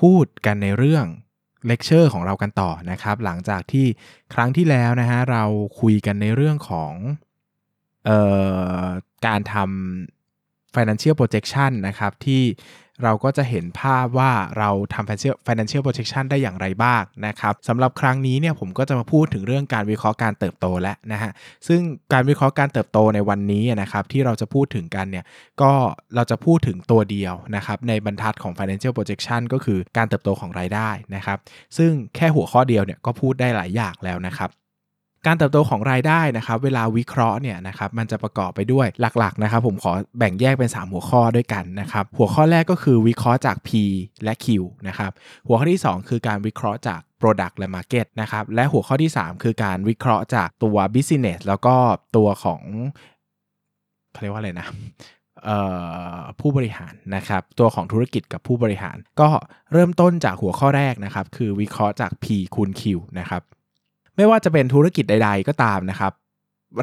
พูดกันในเรื่องเลคเชอร์ของเรากันต่อนะครับ หลังจากที่ครั้งที่แล้วนะฮะเราคุยกันในเรื่องของออการทำ financial projection นะครับที่ เราก็จะเห็นภาพว่าเราทำ financial financial projection ได้อย่างไรบ้างนะครับสำหรับครั้งนี้เนี่ยผมก็จะมาพูดถึงเรื่องการวิเคราะห์การเติบโตแล้วนะฮะซึ่งการวิเคราะห์การเติบโตในวันนี้นะครับที่เราจะพูดถึงกันเนี่ยก็เราจะพูดถึงตัวเดียวนะครับในบรรทัดของ financial projection ก็คือการเติบโตของรายได้นะครับซึ่งแค่หัวข้อเดียวเนี่ยก็พูดได้หลายอย่างแล้วนะครับ การเติบโตของรายได้นะครับ เวลาวิเคราะห์เนี่ยนะครับมันจะประกอบไปด้วยหลักๆนะครับ ผมขอแบ่งแยกเป็น 3 หัวข้อด้วยกันนะครับ หัวข้อแรกก็คือวิเคราะห์จาก P และ Q นะครับ หัวข้อที่ 2 คือการวิเคราะห์จาก Product และ Market นะครับ และหัวข้อที่ 3 คือการวิเคราะห์จากตัว Business แล้วก็ตัวของเขาเรียกว่าอะไรนะผู้บริหารนะครับ ตัวของธุรกิจกับผู้บริหาร ก็เริ่มต้นจากหัวข้อแรกนะครับ คือวิเคราะห์จาก P คูณ Q นะครับ ไม่ว่าจะเป็นธุรกิจใด ๆ ก็ตามนะครับ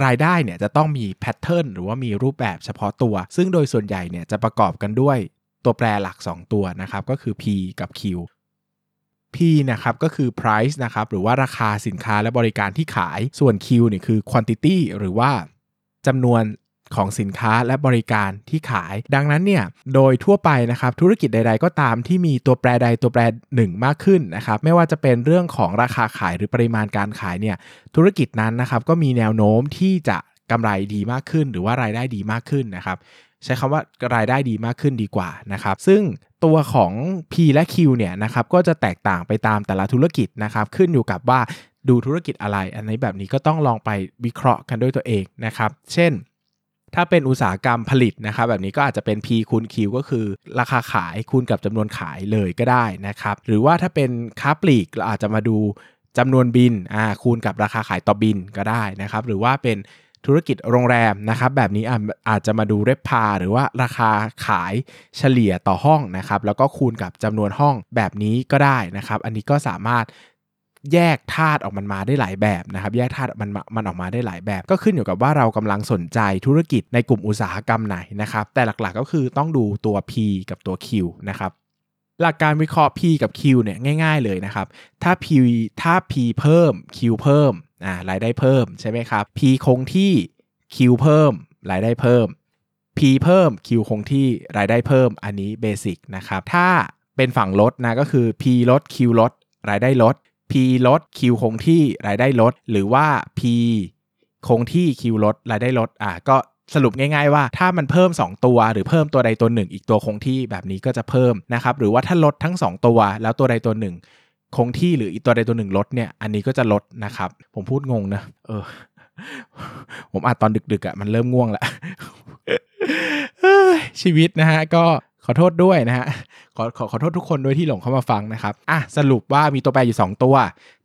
รายได้เนี่ยจะต้องมีแพทเทิร์นหรือว่ามีรูปแบบเฉพาะตัว ซึ่งโดยส่วนใหญ่เนี่ยจะประกอบกันด้วยตัวแปรหลัก 2 ตัวนะครับก็คือ P กับ Q P นะครับก็คือ price นะครับหรือว่าราคาสินค้าและบริการที่ขายส่วน Q เนี่ยคือ quantity หรือว่าจำนวน ของสินค้าและบริการที่ขาย ดังนั้นเนี่ยโดยทั่วไปนะครับธุรกิจใด ๆ ก็ตามที่มีตัวแปรใดตัวแปรหนึ่งมากขึ้นนะครับไม่ว่าจะเป็นเรื่องของราคาขายหรือปริมาณการขายเนี่ยธุรกิจนั้นนะครับก็มีแนวโน้มที่จะกำไรดีมากขึ้น หรือว่ารายได้ดีมากขึ้นนะครับใช้คำว่ารายได้ดีมากขึ้นดีกว่านะครับ ซึ่งตัวของ P และ Q เนี่ยนะครับก็จะแตกต่างไปตามแต่ละธุรกิจนะครับ ขึ้นอยู่กับว่าดูธุรกิจอะไร อันนี้แบบนี้ก็ต้องลองไปวิเคราะห์กันด้วยตัวเองนะครับ เช่น ถ้าเป็นอุตสาหกรรมผลิตนะครับแบบนี้ก็อาจจะเป็น P คูณ Q ก็คือ ราคาขายคูณกับจำนวนขายเลยก็ได้นะครับ หรือว่าถ้าเป็นค้าปลีกเราอาจจะมาดูจำนวนบินอ่าคูณกับราคาขายต่อบินก็ได้นะครับ หรือว่าเป็นธุรกิจโรงแรมนะครับแบบนี้อาจจะมาดูเรพาหรือว่าราคาขายเฉลี่ยต่อห้องนะครับแล้วก็คูณกับจำนวนห้องแบบนี้ก็ได้นะครับ อันนี้ก็สามารถ แยกธาตุออกมันมาได้หลายแบบนะครับแยกธาตุมันมันออกมาได้หลายแบบ ก็ขึ้นอยู่กับว่าเรากำลังสนใจธุรกิจในกลุ่มอุตสาหกรรมไหนนะครับแต่หลักๆก็คือต้องดูตัว P กับตัว Q นะครับหลักการวิเคราะห์ P กับ Q เนี่ยง่าย ๆเลยนะครับถ้า P ถ้า P เพิ่ม Q เพิ่มอ่ารายได้เพิ่มใช่ไหมครับ P คงที่ Q เพิ่มรายได้เพิ่ม P เพิ่ม Q คงที่รายได้เพิ่มอันนี้เบสิกนะครับถ้าเป็นฝั่งลดนะก็คือ P ลด Q ลดรายได้ลด P ลด Q คงที่รายได้ลด หรือว่า P คงที่ Q ลดรายได้ลดอะก็สรุปง่ายๆว่าถ้ามันเพิ่ม 2 ตัว หรือเพิ่มตัวใดตัวหนึ่ง อีกตัวคงที่แบบนี้ก็จะเพิ่มนะครับหรือว่าถ้าลดทั้ง 2 ตัว แล้วตัวใดตัวหนึ่ง คงที่หรืออีกตัวใดตัวหนึ่งลดเนี่ยอันนี้ก็จะลดนะครับ ผมพูดงงนะเออ ผมอ่านตอนดึกๆอะ่ะมันเริ่มง่วงแล้วชีวิตนะฮะก็ ขอโทษด้วยนะฮะขอขอขอโทษทุกคนด้วยที่หลงเข้ามาฟังนะครับอะสรุปว่ามีตัวแปรอยู่ 2 ตัว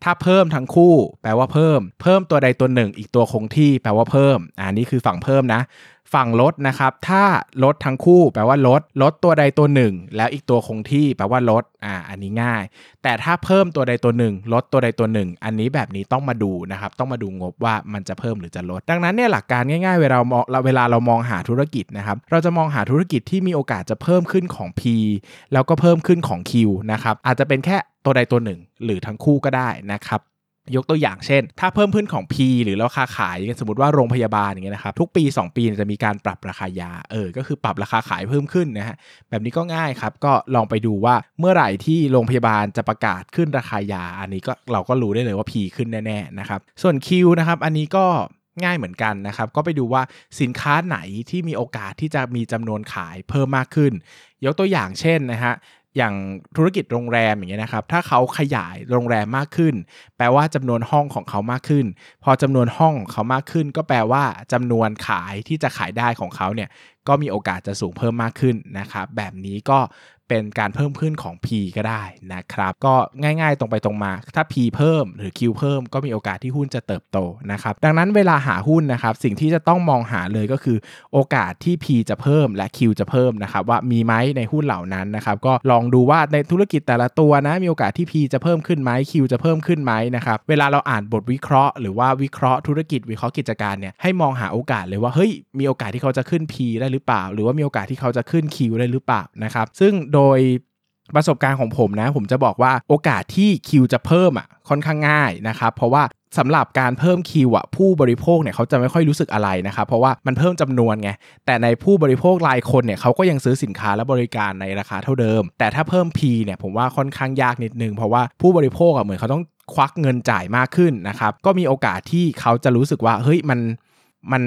ถ้าเพิ่มทั้งคู่ แปลว่าเพิ่ม เพิ่มตัวใดตัวหนึ่ง อีกตัวคงที่แปลว่าเพิ่มอ่านี่คือฝั่งเพิ่มนะ ฝั่งลดนะครับ ถ้าลดทั้งคู่แปลว่าลด ลดตัวใดตัวหนึ่ง แล้วอีกตัวคงที่แปลว่าลด อ่า อันนี้ง่าย แต่ถ้าเพิ่มตัวใดตัวหนึ่ง ลดตัวใดตัวหนึ่ง อันนี้แบบนี้ต้องมาดูนะครับ ต้องมาดูงบว่ามันจะเพิ่มหรือจะลด ดังนั้นเนี่ยหลักการง่ายๆ เวลาเราเวลาเรามองหาธุรกิจนะครับ เราจะมองหาธุรกิจที่มีโอกาสจะเพิ่มขึ้นของ P แล้วก็เพิ่มขึ้นของ Q นะครับ อาจจะเป็นแค่ตัวใดตัวหนึ่ง หรือทั้งคู่ก็ได้นะครับ ยกตัวอย่างเช่น ถ้าเพิ่มขึ้นของ P หรือราคาขายสมมติว่าโรงพยาบาลอย่างเงี้ยนะครับทุกปี 2 ปีจะมีการปรับราคายาเออก็คือปรับราคาขายเพิ่มขึ้นนะฮะแบบนี้ก็ง่ายครับ ก็ลองไปดูว่าเมื่อไหร่ที่โรงพยาบาลจะประกาศขึ้นราคายา อันนี้ก็เราก็รู้ได้เลยว่า P ขึ้นแน่ๆนะครับส่วน Q นะครับอันนี้ก็ง่ายเหมือนกันนะครับ ก็ไปดูว่าสินค้าไหนที่มีโอกาสที่จะมีจำนวนขายเพิ่มมากขึ้น ยกตัวอย่างเช่นนะฮะ อย่างธุรกิจโรงแรมอย่างเงี้ยนะครับ ถ้าเขาขยายโรงแรมมากขึ้น แปลว่าจำนวนห้องของเขามากขึ้น พอจำนวนห้องของเขามากขึ้น ก็แปลว่าจำนวนขายที่จะขายได้ของเขาเนี่ยก็มีโอกาสจะสูงเพิ่มมากขึ้นนะครับ แบบนี้ก็ เป็นการเพิ่มขึ้นของ P ก็ได้นะครับ ก็ง่ายๆตรงไปตรงมา ถ้า P เพิ่มหรือ Q เพิ่มก็มีโอกาสที่หุ้นจะเติบโตนะครับ ดังนั้นเวลาหาหุ้นนะครับ สิ่งที่จะต้องมองหาเลยก็คือโอกาสที่ P จะเพิ่มและ Q จะเพิ่มนะครับ ว่ามีไหมในหุ้นเหล่านั้นนะครับ ก็ลองดูว่าในธุรกิจแต่ละตัวนะ มีโอกาสที่ P จะเพิ่มขึ้นไหม Q จะเพิ่มขึ้นไหมนะครับ เวลาเราอ่านบทวิเคราะห์หรือว่าวิเคราะห์ธุรกิจวิเคราะห์กิจการเนี่ยให้มองหาโอกาสเลยว่าเฮ้ยมีโอกาสที่เขาจะขึ้น P ได้หรือเปล่า หรือว่ามีโอกาสที่เขาจะขึ้น Q ได้หรือเปล่านะครับซึ่งโดยประสบการณ์ของผมนะ ผมจะบอกว่าโอกาสที่คิวจะเพิ่มอะค่อนข้างง่ายนะครับ เพราะว่าสำหรับการเพิ่มคิวอะผู้บริโภคเนี่ยเขาจะไม่ค่อยรู้สึกอะไรนะครับเพราะว่ามันเพิ่มจำนวนไงแต่ในผู้บริโภครายคนเนี่ยเขาก็ยังซื้อสินค้าและบริการในราคาเท่าเดิม แต่ถ้าเพิ่ม P เนี่ยผมว่าค่อนข้างยากนิดนึงเพราะว่าผู้บริโภคอะเหมือนเขาต้องควักเงินจ่ายมากขึ้นนะครับก็มีโอกาสที่เขาจะรู้สึกว่าเฮ้ยมันมัน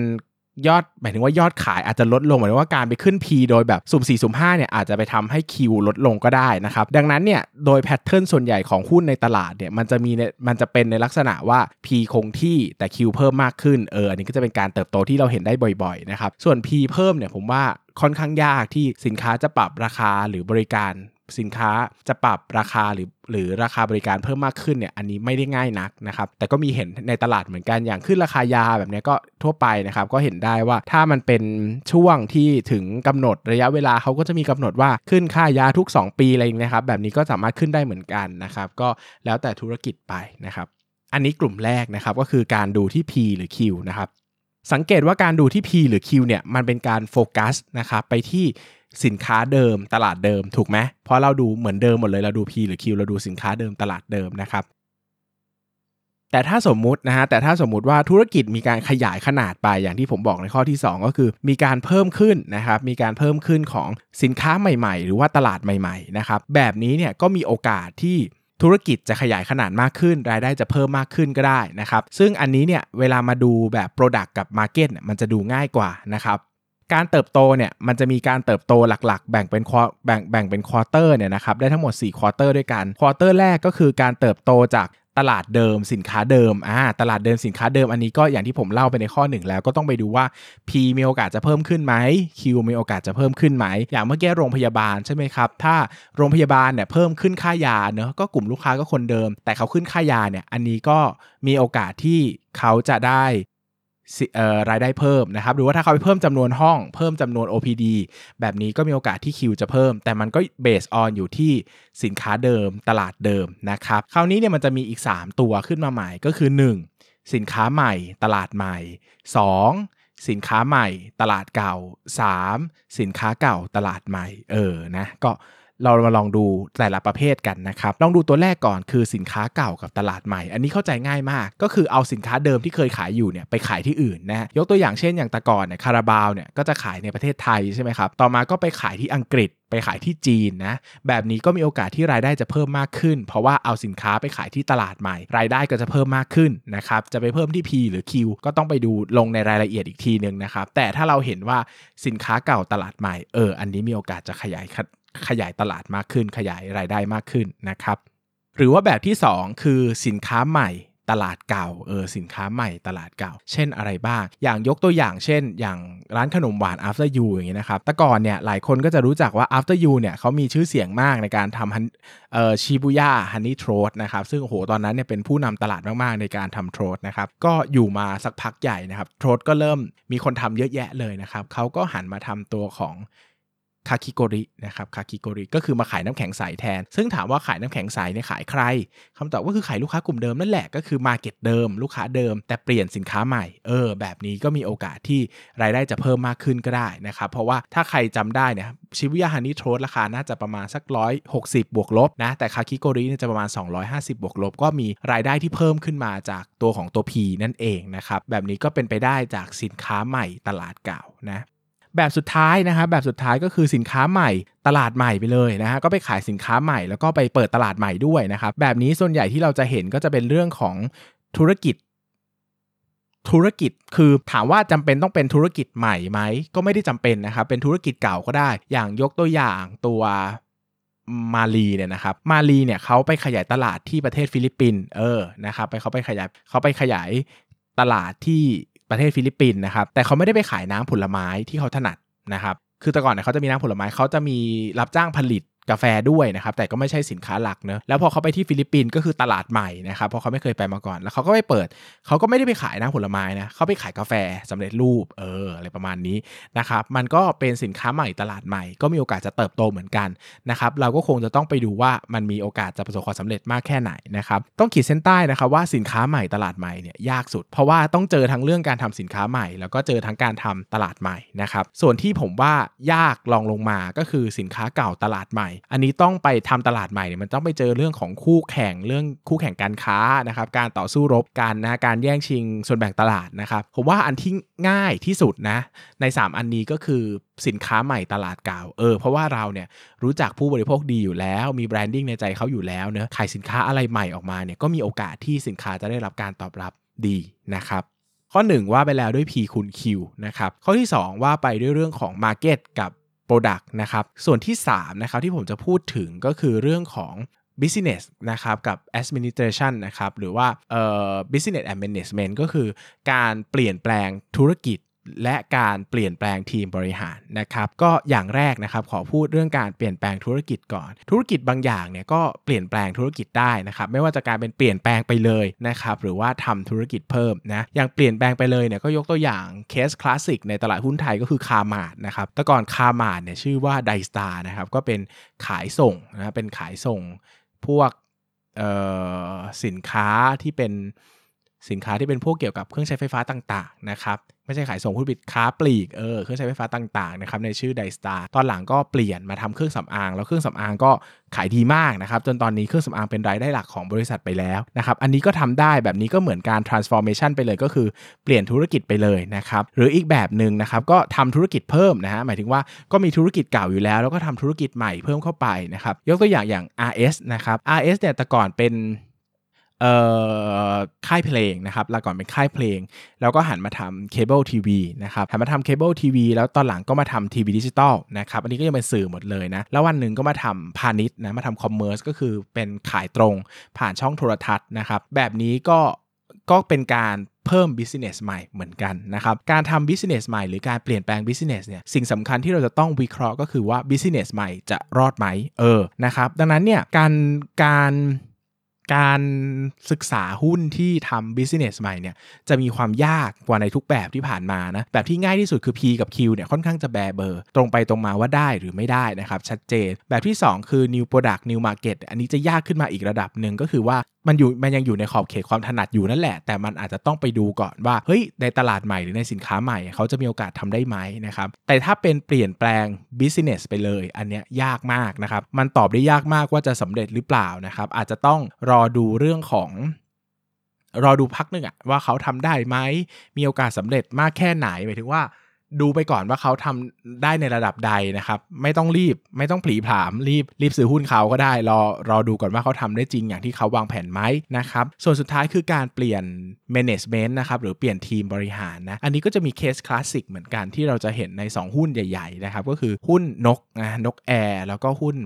ยอดหมายถึงว่ายอดขายอาจจะลดลงหมายถึงว่าการไปขึ้น P โดยแบบสุ่ม4สุ่ม5เนี่ยอาจจะไปทำให้คิวลดลงก็ได้นะครับ ดังนั้นเนี่ยโดยแพทเทิร์นส่วนใหญ่ของหุ้นในตลาดเนี่ยมันจะมีมันจะเป็นในลักษณะว่า P คงที่แต่คิวเพิ่มมากขึ้นเอออันนี้ก็จะเป็นการเติบโตที่เราเห็นได้บ่อยๆนะครับส่วน P เพิ่มเนี่ยผมว่าค่อนข้างยากที่สินค้าจะปรับราคาหรือบริการ สินค้าจะปรับราคาหรือหรือราคาบริการเพิ่มมากขึ้นเนี่ยอันนี้ไม่ได้ง่ายนักนะครับแต่ก็มีเห็นในตลาดเหมือนกันอย่างขึ้นราคายาแบบนี้ก็ทั่วไปนะครับก็เห็นได้ว่าถ้ามันเป็นช่วงที่ถึงกำหนดระยะเวลาเขาก็จะมีกำหนดว่าขึ้นค่ายาทุก 2 ปีอะไรอย่างนี้นะครับแบบนี้ก็สามารถขึ้นได้เหมือนกันนะครับก็แล้วแต่ธุรกิจไปนะครับอันนี้กลุ่มแรกนะครับก็คือการดูที่ P หรือ Q นะครับ สังเกตว่าการดูที่ P หรือ Q เนี่ยมันเป็นการโฟกัสนะครับไปที่สินค้าเดิมตลาดเดิมถูกไหมเพราะเราดูเหมือนเดิมหมดเลยเราดู P หรือ Q เราดูสินค้าเดิมตลาดเดิมนะครับแต่ถ้าสมมุตินะฮะแต่ถ้าสมมุติว่าธุรกิจมีการขยายขนาดไปอย่างที่ผมบอกในข้อที่ 2 ก็คือ มีการเพิ่มขึ้นนะครับมีการเพิ่มขึ้นของสินค้าใหม่ ๆ หรือว่าตลาดใหม่ ๆ นะครับแบบนี้เนี่ยก็มีโอกาสที่ ธุรกิจจะขยายขนาดมากขึ้น รายได้จะเพิ่มมากขึ้นก็ได้นะครับ ซึ่งอันนี้เนี่ยเวลามาดูแบบ Product กับ Market เนี่ยมันจะดูง่ายกว่านะครับการเติบโตเนี่ยมันจะมีการเติบโตหลักๆ แบ่งเป็นแบ่งแบ่งเป็น quarter เนี่ยนะครับได้ทั้งหมด4 quarter ด้วยกัน quarter แรกก็คือการเติบโตจาก ตลาดเดิมสินค้าเดิมอ่าตลาดเดิมสินค้าเดิมอันนี้ก็อย่างที่ผมเล่าไปในข้อหนึ่งแล้วก็ต้องไปดูว่า P มีโอกาสจะเพิ่มขึ้นไหม Q มีโอกาสจะเพิ่มขึ้นไหม อย่างเมื่อกี้โรงพยาบาลใช่ไหมครับถ้าโรงพยาบาลเนี่ยเพิ่มขึ้นค่ายาเนอะก็กลุ่มลูกค้าก็คนเดิม แต่เขาขึ้นค่ายาเนี่ยอันนี้ก็มีโอกาสที่เขาจะได้ รายได้เพิ่มนะครับหรือว่าถ้าเขาไปเพิ่มจำนวนห้อง เพิ่มจำนวน OPD แบบนี้ก็มีโอกาสที่คิวจะเพิ่ม แต่มันก็เบสออนอยู่ที่สินค้าเดิมตลาดเดิมนะครับคราวนี้เนี่ยมันจะมีอีก 3 ตัวขึ้นมาใหม่ก็คือ 1. สินค้าใหม่ ตลาดใหม่ 2. สินค้าใหม่ตลาดเก่า 3. สินค้าเก่าตลาดใหม่เออนะก็ เรามาลองดูแต่ละประเภทกันนะครับ ลองดูตัวแรกก่อนคือสินค้าเก่ากับตลาดใหม่ อันนี้เข้าใจง่ายมาก ก็คือเอาสินค้าเดิมที่เคยขายอยู่เนี่ยไปขายที่อื่นนะยกตัวอย่างเช่นอย่างตะกอนเนี่ยคาราบาวเนี่ยก็จะขายในประเทศไทยใช่ไหมครับ ต่อมาก็ไปขายที่อังกฤษไปขายที่จีนนะ แบบนี้ก็มีโอกาสที่รายได้จะเพิ่มมากขึ้น เพราะว่าเอาสินค้าไปขายที่ตลาดใหม่ รายได้ก็จะเพิ่มมากขึ้นนะครับ จะไปเพิ่มที่ P หรือ Q ก็ต้องไปดูลงในรายละเอียดอีกทีนึงนะครับ แต่ถ้าเราเห็นว่าสินค้าเก่าตลาดใหม่ เออ อันนี้มีโอกาสจะขยาย ขยายตลาดมากขึ้น ขยายรายได้มากขึ้นนะครับ หรือว่าแบบที่ 2 คือสินค้าใหม่ตลาดเก่าเออสินค้าใหม่ตลาดเก่า เช่นอะไรบ้าง อย่างยกตัวอย่างเช่น อย่างร้านขนมหวาน after you อย่างเงี้ยนะครับแต่ก่อนเนี่ยหลายคนก็จะรู้จักว่า after you เนี่ยเขามีชื่อเสียงมากในการทำเอ่อชิบุย่าฮันนี่โทรสนะครับซึ่งโหตอนนั้นเนี่ยเป็นผู้นำตลาดมากๆในการทำโทรสนะครับก็อยู่มาสักพักใหญ่นะครับโทรสก็เริ่มมีคนทำเยอะแยะเลยนะครับเขาก็หันมาทำตัวของ คาคิโกรินะครับคาคิโกริก็คือมาขายน้ำแข็งใสแทน ซึ่งถามว่าขายน้ำแข็งใสเนี่ยขายใครคำตอบก็คือขายลูกค้ากลุ่มเดิมนั่นแหละก็คือ Market เดิม ลูกค้าเดิม แต่เปลี่ยนสินค้าใหม่เออแบบนี้ก็มีโอกาสที่รายได้จะเพิ่มมากขึ้นก็ได้นะครับเพราะว่าถ้าใครจำได้เนี่ยชิบุย่า Honey Toast ราคาน่าจะประมาณสักร้อยหกสิบบวกลบนะแต่คาคิโกริเนี่ยจะประมาณ 250 บวกลบ ก็มีรายได้ที่เพิ่มขึ้นมาจากตัวของตัว P นั่นเองนะครับแบบนี้ก็เป็นไปได้จากสินค้าใหม่ตลาดเก่านะ แบบสุดท้ายนะครับแบบสุดท้ายก็คือสินค้าใหม่ตลาดใหม่ไปเลยนะฮะก็ไปขายสินค้าใหม่แล้วก็ไปเปิดตลาดใหม่ด้วยนะครับแบบนี้ส่วนใหญ่ที่เราจะเห็นก็จะเป็นเรื่องของธุรกิจ ธุรกิจคือถามว่าจำเป็นต้องเป็นธุรกิจใหม่ไหมก็ไม่ได้จำเป็นนะครับเป็นธุรกิจเก่าก็ได้ อย่างยกตัวอย่างตัวมาลีเนี่ยนะครับมาลีเนี่ยเขาไปขยายตลาดที่ประเทศฟิลิปปินส์เออนะครับไปเขาไปขยายเขาไปขยายตลาดที่ ประเทศฟิลิปปินส์นะครับ แต่เขาไม่ได้ไปขายน้ำผลไม้ที่เขาถนัดนะครับ คือแต่ก่อนเนี่ยเขาจะมีน้ำผลไม้เขาจะมีรับจ้างผลิต กาแฟด้วยนะครับแต่ก็ไม่ใช่สินค้าหลักเนอะแล้วพอเขาไปที่ฟิลิปปินส์ก็คือตลาดใหม่นะครับเพราะเขาไม่เคยไปมาก่อน แล้วเขาก็ไปเปิด เขาก็ไม่ได้ไปขายน้ำผลไม้นะเขาไปขายกาแฟสำเร็จรูปเอออะไรประมาณนี้นะครับมันก็เป็นสินค้าใหม่ตลาดใหม่ ก็มีโอกาสจะเติบโตเหมือนกันนะครับเราก็คงจะต้องไปดูว่ามันมีโอกาสจะประสบความสำเร็จมากแค่ไหนนะครับต้องขีดเส้นใต้นะครับว่าสินค้าใหม่ตลาดใหม่เนี่ยยากสุด เพราะว่าต้องเจอทั้งเรื่องการทำสินค้าใหม่ แล้วก็เจอทั้งการทำตลาดใหม่นะครับส่วนที่ผมว่ายากลองลงมาก็คือสินค้าเก่าตลาดใหม่อันนี้ต้องไปทำตลาดใหม่เนี่ยมันต้องไปเจอเรื่องของคู่แข่งเรื่องคู่แข่งการค้านะครับการต่อสู้รบกันนะการแย่งชิงส่วนแบ่งตลาดนะครับผมว่าอันที่ง่ายที่สุดนะใน 3 อันนี้ก็คือสินค้าใหม่ตลาดเก่าเออเพราะว่าเราเนี่ยรู้จักผู้บริโภคดีอยู่แล้วมีแบรนดิ้งในใจเขาอยู่แล้วเนอะขายสินค้าอะไรใหม่ออกมาเนี่ยก็มีโอกาสที่สินค้าจะได้รับการตอบรับดีนะครับข้อ 1 ว่าไปแล้วด้วย P คูณ Q นะครับข้อที่ 2 ว่าไปด้วยเรื่องของ Market กับ Product นะครับ ส่วนที่ 3 นะครับที่ผมจะพูดถึงก็คือเรื่องของ business นะครับกับ administration นะครับหรือว่าเอ่อ business and management ก็คือการเปลี่ยนแปลงธุรกิจ และการเปลี่ยนแปลงทีมบริหารนะครับ ก็อย่างแรกนะครับขอพูดเรื่องการเปลี่ยนแปลงธุรกิจก่อน ธุรกิจบางอย่างเนี่ยก็เปลี่ยนแปลงธุรกิจได้นะครับ ไม่ว่าจะการเป็นเปลี่ยนแปลงไปเลยนะครับหรือว่าทำธุรกิจเพิ่มนะอย่างเปลี่ยนแปลงไปเลยเนี่ยก็ยกตัวอย่างเคสคลาสสิกในตลาดหุ้นไทยก็คือคาร์มาร์ทนะครับแต่ก่อนคาร์มาร์ทเนี่ยชื่อว่าไดสตาร์นะครับก็เป็นขายส่งนะเป็นขายส่งพวกสินค้าที่เป็น สินค้าที่เป็นพวกเกี่ยวกับเครื่องใช้ไฟฟ้าต่างๆนะครับไม่ใช่ขายส่งผู้ผลิตค้าปลีกเออเครื่องใช้ไฟฟ้าต่างๆนะครับในชื่อไดสตาร์ตอนหลังก็เปลี่ยนมาทำเครื่องสำอาง แล้วเครื่องสำอางก็ขายดีมากนะครับจนตอนนี้เครื่องสำอางเป็นรายได้หลักของบริษัทไปแล้วนะครับอันนี้ก็ทำได้แบบนี้ก็เหมือนการ transformation ไปเลยก็คือเปลี่ยนธุรกิจไปเลยนะครับหรืออีกแบบหนึ่งนะครับก็ทำธุรกิจเพิ่มนะฮะหมายถึงว่าก็มีธุรกิจเก่าอยู่แล้ว แล้วก็ทำธุรกิจใหม่เพิ่มเข้าไปนะครับยกตัวอย่างอย่าง RS นะครับ RS เนี่ยแต่ก่อนเป็น ค่ายเพลงนะครับแล้วก่อนเป็นค่ายเพลง แล้วก็หันมาทำเคเบิลทีวีนะครับหันมาทำเคเบิลทีวีแล้วตอนหลังก็มาทำทีวีดิจิตอลนะครับอันนี้ก็ยังเป็นสื่อหมดเลยนะ แล้ววันหนึ่งก็มาทำพาณิชย์นะมาทำ commerce ก็คือเป็นขายตรงผ่านช่องโทรทัศน์นะครับแบบนี้ก็ก็เป็นการเพิ่ม business ใหม่เหมือนกันนะครับ การทำ business ใหม่หรือการเปลี่ยนแปลง business เนี่ย สิ่งสำคัญที่เราจะต้องวิเคราะห์ก็คือว่า business ใหม่จะรอดไหม เออ นะครับ ดังนั้นเนี่ย การ การ การศึกษาหุ้นที่ทำ business ใหม่เนี่ยจะมีความยากกว่าในทุกแบบที่ผ่านมานะแบบที่ง่ายที่สุดคือ P กับ Q เนี่ยค่อนข้างจะแบเบอร์ ตรงไปตรงมาว่าได้หรือไม่ได้นะครับชัดเจน แบบที่ 2 คือ new product new market อันนี้จะยากขึ้นมาอีกระดับหนึ่งก็คือว่ามันอยู่มันยังอยู่ในขอบเขตความถนัดอยู่นั่นแหละ แต่มันอาจจะต้องไปดูก่อนว่าเฮ้ยในตลาดใหม่หรือในสินค้าใหม่ เขาจะมีโอกาสทำได้ไหมนะครับแต่ถ้าเป็นเปลี่ยนแปลง business ไปเลย อันเนี้ยยากมากนะครับมันตอบได้ยากมากว่าจะสำเร็จหรือเปล่านะครับอาจจะต้องรอดูเรื่องของรอดูพักหนึ่งอะว่าเขาทำได้ไหมมีโอกาสสำเร็จมากแค่ไหนหมายถึงว่า ดูไปก่อนว่าเขาทำได้ในระดับใดนะครับ ไม่ต้องรีบไม่ต้องผลีผลามรีบรีบซื้อหุ้นเขาก็ได้รอรอดูก่อนว่าเขาทำได้จริงอย่างที่เขาวางแผนไหมนะครับ ส่วนสุดท้ายคือการเปลี่ยน management นะครับหรือเปลี่ยนทีมบริหารนะ อันนี้ก็จะมีเคสคลาสสิกเหมือนกันที่เราจะเห็นใน 2 หุ้นใหญ่ ๆ นะครับ ก็คือหุ้นนกนะนกแอร์แล้วก็หุ้น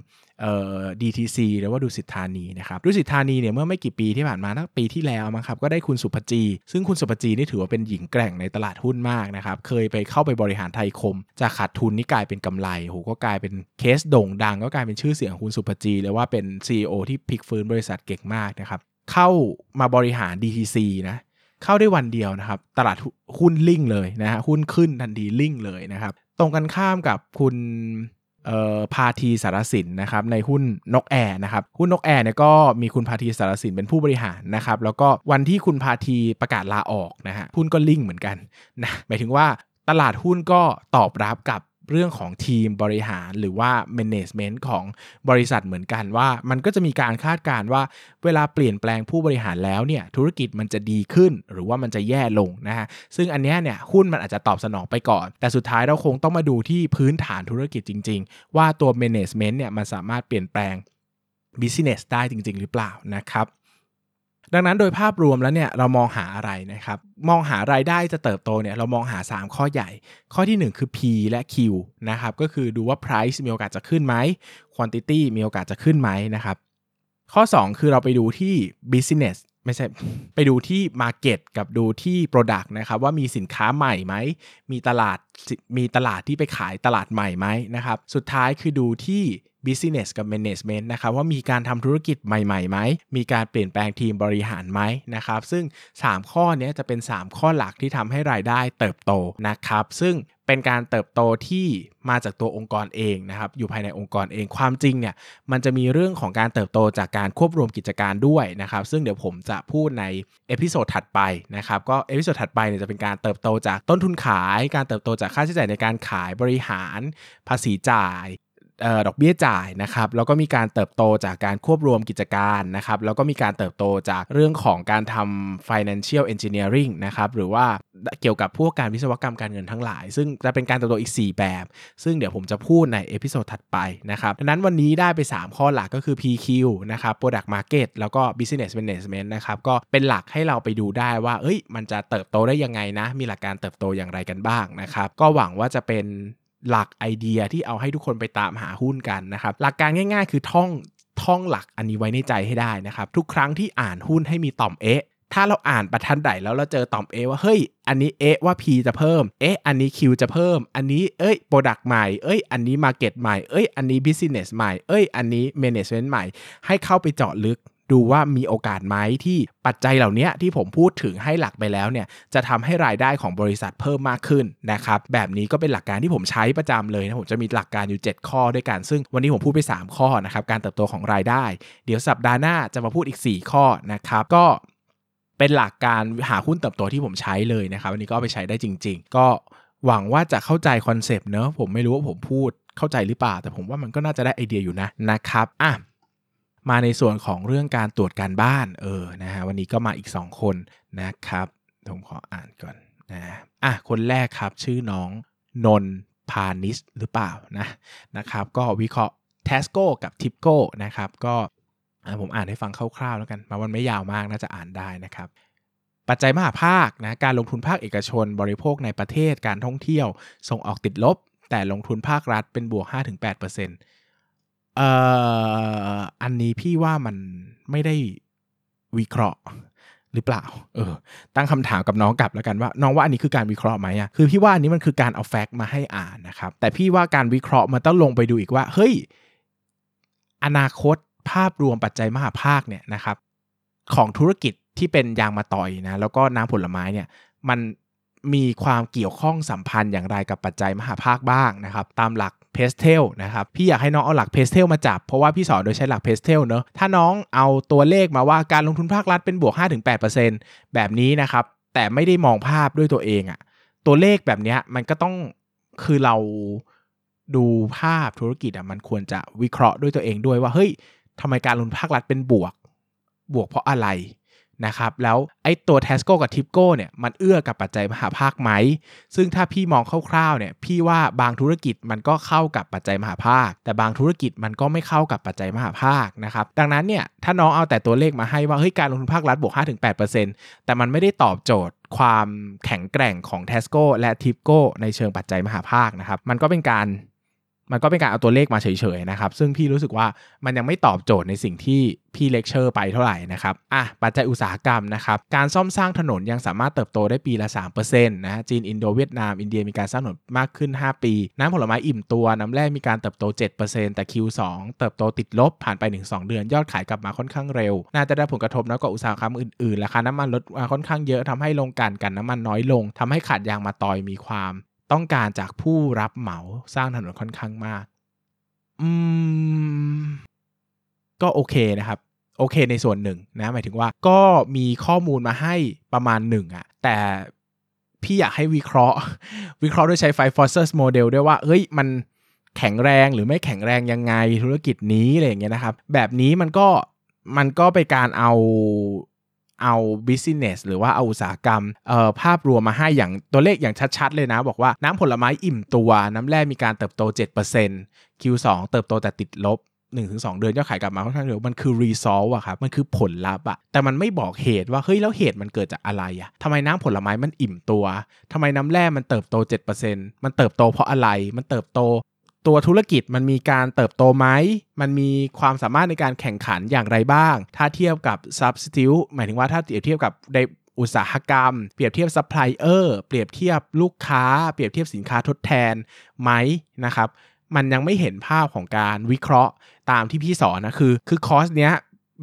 เอ่อ DTC หรือว่าดุสิตธานีนะครับดุสิตธานีเนี่ยเมื่อไม่กี่ปีที่ผ่านมาตั้งปีที่แล้วมั้งครับก็ได้คุณสุภจี ซึ่งคุณสุภจีนี่ถือว่าเป็นหญิงแกร่งในตลาดหุ้นมากนะครับเคยไปเข้าไปบริหารไทยคมจากขาดทุนนี่กลายเป็นกำไรโหก็กลายเป็นเคสโด่งดัง ก็กลายเป็นชื่อเสียงคุณสุภจีเลยว่าเป็น CEO ที่พลิกฟื้นบริษัทเก่งมากนะครับเข้ามาบริหาร DTC นะเข้าได้วันเดียวนะครับตลาดหุ้นลิ่งเลยนะฮะหุ้นขึ้นทันทีลิ่งเลยนะครับตรงกันข้ามกับคุณ พาทีสารสินนะครับในหุ้นนกแอร์นะครับหุ้นนกแอร์เนี่ยก็มีคุณพาทีสารสินเป็นผู้บริหารนะครับแล้วก็วันที่คุณพาทีประกาศลาออกนะฮะหุ้นก็ลิ่งเหมือนกันนะหมายถึงว่าตลาดหุ้นก็ตอบรับกับ เรื่องของทีมบริหารหรือว่า management ของบริษัทเหมือนกันว่า มันก็จะมีการคาดการณ์ว่า เวลาเปลี่ยนแปลงผู้บริหารแล้วเนี่ยธุรกิจมันจะดีขึ้นหรือว่ามันจะแย่ลงนะฮะซึ่งอันนี้เนี่ยหุ้นมันอาจจะตอบสนองไปก่อน แต่สุดท้ายเราคงต้องมาดูที่พื้นฐานธุรกิจจริง ๆ ว่าตัว management เนี่ยมันสามารถเปลี่ยนแปลง business ได้จริง ๆ หรือเปล่านะครับ ดังนั้นโดยภาพรวมแล้วเนี่ยเรามองหาอะไรนะครับ มองหารายได้จะเติบโตเนี่ยเรามองหา 3 ข้อใหญ่ ข้อที่ 1 คือ P และ Q นะครับก็คือดูว่า price มีโอกาสจะขึ้นไหม quantity มีโอกาสจะขึ้นไหมนะครับ ข้อ 2 คือเราไปดูที่ business ไม่ใช่ไปดูที่ Market กับดูที่ Product นะครับว่ามีสินค้าใหม่ไหม มีตลาดมีตลาดที่ไปขายตลาดใหม่ไหมนะครับ สุดท้ายคือดูที่ Business กับ Management นะครับว่ามีการทำธุรกิจใหม่ๆไหมมีการเปลี่ยนแปลงทีมบริหารไหมนะครับซึ่ง 3 ข้อนี้จะเป็น 3 ข้อหลักที่ทำให้รายได้เติบโตนะครับซึ่งเป็นการเติบโตที่มาจากตัวองค์กรเองนะครับอยู่ภายในองค์กรเองความจริงเนี่ยมันจะมีเรื่องของการเติบโตจากการควบรวมกิจการด้วยนะครับซึ่งเดี๋ยวผมจะพูดใน episode ถัดไปนะครับก็ episode ถัดไปเนี่ยจะเป็นการเติบโตจากต้นทุนขาย การเติบโตจากค่าใช้จ่ายในการขายบริหาร ภาษีจ่าย ดอกเบี้ยจ่ายนะครับแล้วก็มีการเติบโตจากการควบรวมกิจการนะครับแล้วก็มีการเติบโตจากเรื่องของการทำ financial engineering นะครับหรือว่าเกี่ยวกับพวกการวิศวกรรมการเงินทั้งหลาย ซึ่งจะเป็นการเติบโตอีก 4 แบบ ซึ่งเดี๋ยวผมจะพูดใน episode ถัดไปนะครับดังนั้นวันนี้ได้ไป 3 ข้อหลักก็คือ PQ นะครับ Product Market แล้วก็ Business Management นะครับก็เป็นหลักให้เราไปดูได้ว่าเอ้ยมันจะเติบโตได้ยังไงนะ มีหลักการเติบโตอย่างไรกันบ้างนะครับก็หวังว่าจะเป็น หลักไอเดียที่เอาให้ทุกคนไปตามหาหุ้นกันนะครับ หลักการง่ายๆ คือท่องท่องหลักอันนี้ไว้ในใจให้ได้นะครับ ทุกครั้งที่อ่านหุ้นให้มีต่อมเอ๊ะถ้าเราอ่านประทันใดแล้วเราเจอต่อมเอว่าเฮ้ย อันนี้เอว่า P จะเพิ่ม เอ๊ะอันนี้ Q จะเพิ่ม อันนี้เอ้ย Product ใหม่ เอ้ย อันนี้ Market ใหม่ เอ้ย อันนี้ Business ใหม่ เอ้ย อันนี้ Management ใหม่ ให้เข้าไปเจาะลึก ดูว่ามีโอกาสไหมที่ปัจจัยเหล่านี้ที่ผมพูดถึงให้หลักไปแล้วเนี่ยจะทำให้รายได้ของบริษัทเพิ่มมากขึ้นนะครับแบบนี้ก็เป็นหลักการที่ผมใช้ประจำเลยนะผมจะมีหลักการอยู่ 7 ข้อด้วยกัน ซึ่งวันนี้ผมพูดไป 3 ข้อนะครับการเติบโตของรายได้ เดี๋ยวสัปดาห์หน้าจะมาพูดอีก 4 ข้อนะครับก็เป็นหลักการหาหุ้นเติบโตที่ผมใช้เลยนะครับวันนี้ก็ไปใช้ได้จริง ๆ ก็หวังว่าจะเข้าใจคอนเซปต์เนอะผมไม่รู้ว่าผมพูดเข้าใจหรือเปล่า แต่ผมว่ามันก็น่าจะได้ไอเดียอยู่นะนะครับอะ มาในส่วนของเรื่องการตรวจการบ้านเออนะฮะวันนี้ก็มาอีก 2 คนนะครับผมขออ่านก่อนนะอะคนแรกครับชื่อน้องนนพานิสหรือเปล่านะนะครับก็วิเคราะห์ TASCO กับทิปโก้นะครับก็ผมอ่านให้ฟังคร่าวๆแล้วกันมาวันไม่ยาวมากน่าจะอ่านได้นะครับปัจจัยมหภาคนะการลงทุนภาคเอกชน บริโภคในประเทศการท่องเที่ยว ส่งออกติดลบ แต่ลงทุนภาครัฐเป็นบวก 5-8%เอ่ออันนี้พี่ว่ามันไม่ได้วิเคราะห์หรือเปล่า เออ ตั้งคำถามกับน้องกลับแล้วกันว่า น้องว่าอันนี้คือการวิเคราะห์ไหมอะคือพี่ว่าอันนี้มันคือการเอา fact มาให้อ่านนะครับ แต่พี่ว่าการวิเคราะห์มันต้องลงไปดูอีกว่า เฮ้ย อนาคตภาพรวมปัจจัยมหภาคเนี่ยนะครับ ของธุรกิจที่เป็นยางมะตอยนะ แล้วก็น้ำผลไม้เนี่ย มันมีความเกี่ยวข้องสัมพันธ์อย่างไรกับปัจจัยมหภาคบ้างนะครับ ตามหลัก PESTEL นะครับพี่อยากให้น้องเอาหลัก PESTEL มาจับ เพราะว่าพี่สอนโดยใช้หลัก PESTEL เนอะถ้าน้องเอาตัวเลขมาว่าการลงทุนภาครัฐเป็นบวก 5-8%แบบนี้นะครับแต่ไม่ได้มองภาพด้วยตัวเองอะตัวเลขแบบนี้มันก็ต้องคือเราดูภาพธุรกิจอะมันควรจะวิเคราะห์ด้วยตัวเองด้วยว่าเฮ้ยทำไมการลงทุนภาครัฐเป็นบวก บวกเพราะอะไร นะครับแล้วไอ้ตัว t สโก้กับทิปโก้เนี่ยมันเอื้อกับปัจจัยมหาภาคไหม ซึ่งถ้าพี่มองคร่าวๆเนี่ยพี่ว่าบางธุรกิจมันก็เข้ากับปัจจัยมหาภาค แต่บางธุรกิจมันก็ไม่เข้ากับปัจจัยมหาภาคนะครับดังนั้นเนี่ยถ้าน้องเอาแต่ตัวเลขมาให้ว่าเฮ้ยการลงทุนภาครัฐบวก 5-8%แต่มันไม่ได้ตอบโจทย์ความแข็งแกร่งของ t สโก้และทิปโก้ในเชิงปัจจัยมหภาคนะครับมันก็เป็นการ มันก็เป็นการเอาตัวเลขมาเฉยๆนะครับ ซึ่งพี่รู้สึกว่ามันยังไม่ตอบโจทย์ในสิ่งที่พี่เลคเชอร์ไปเท่าไหร่นะครับอะปัจจัยอุตสาหกรรมนะครับ การซ่อมสร้างถนนยังสามารถเติบโตได้ปีละ 3%นะจีน อินโดเวียดนาม อินเดียมีการสร้างถนนมากขึ้น 5 ปี น้ำผลไม้อิ่มตัว น้ำแร่มีการเติบโต 7%แต่ Q2 เติบโตติดลบผ่านไป 1-2 เดือน ยอดขายกลับมาค่อนข้างเร็ว น่าจะได้ผลกระทบน้อยกว่าอุตสาหกรรมอื่นๆราคาน้ำมันลดค่อนข้างเยอะทำให้โรงกลั่นน้ำมันน้อยลงทำให้ขาดยางมะตอยมีความ ต้องการจากผู้รับเหมาสร้างถนนค่อนข้างมาก อืม ก็โอเคนะครับ โอเคในส่วนหนึ่งนะหมายถึงว่าก็มีข้อมูลมาให้ประมาณหนึ่งอะแต่พี่อยากให้วิเคราะห์ วิเคราะห์ด้วยใช้ Five Forces Model ด้วยว่าเฮ้ย มันแข็งแรงหรือไม่แข็งแรงยังไงธุรกิจนี้อะไรอย่างเงี้ยนะครับ แบบนี้มันก็มันก็ไปการเอา เอาบิสเนสหรือว่าเอาอุตสาหกรรมเอ่อภาพรวมมาให้อย่างตัวเลขอย่างชัดๆ เลยนะ บอกว่าน้ำผลไม้อิ่มตัว น้ำแร่มีการเติบโต 7% Q2 เติบโตแต่ติดลบ1-2 เดือนยอดขายกลับมาค่อนข้างเร็วมันคือ result อะครับ มันคือผลลัพธ์อะแต่มันไม่บอกเหตุว่า เฮ้ย แล้วเหตุมันเกิดจากอะไรอะทำไมน้ำผลไม้มันอิ่มตัว ทำไมน้ำแร่มันเติบโต 7%มันเติบโตเพราะอะไร มันเติบโต ตัวธุรกิจมันมีการเติบโตไหม มันมีความสามารถในการแข่งขันอย่างไรบ้าง ถ้าเทียบกับ substitute หมายถึงว่าถ้าเปรียบเทียบกับในอุตสาหกรรม เปรียบเทียบซัพพลายเออร์เปรียบเทียบลูกค้า เปรียบเทียบสินค้าทดแทนไหมนะครับ มันยังไม่เห็นภาพของการวิเคราะห์ตามที่พี่สอนนะคือ คือคอร์สเนี้ย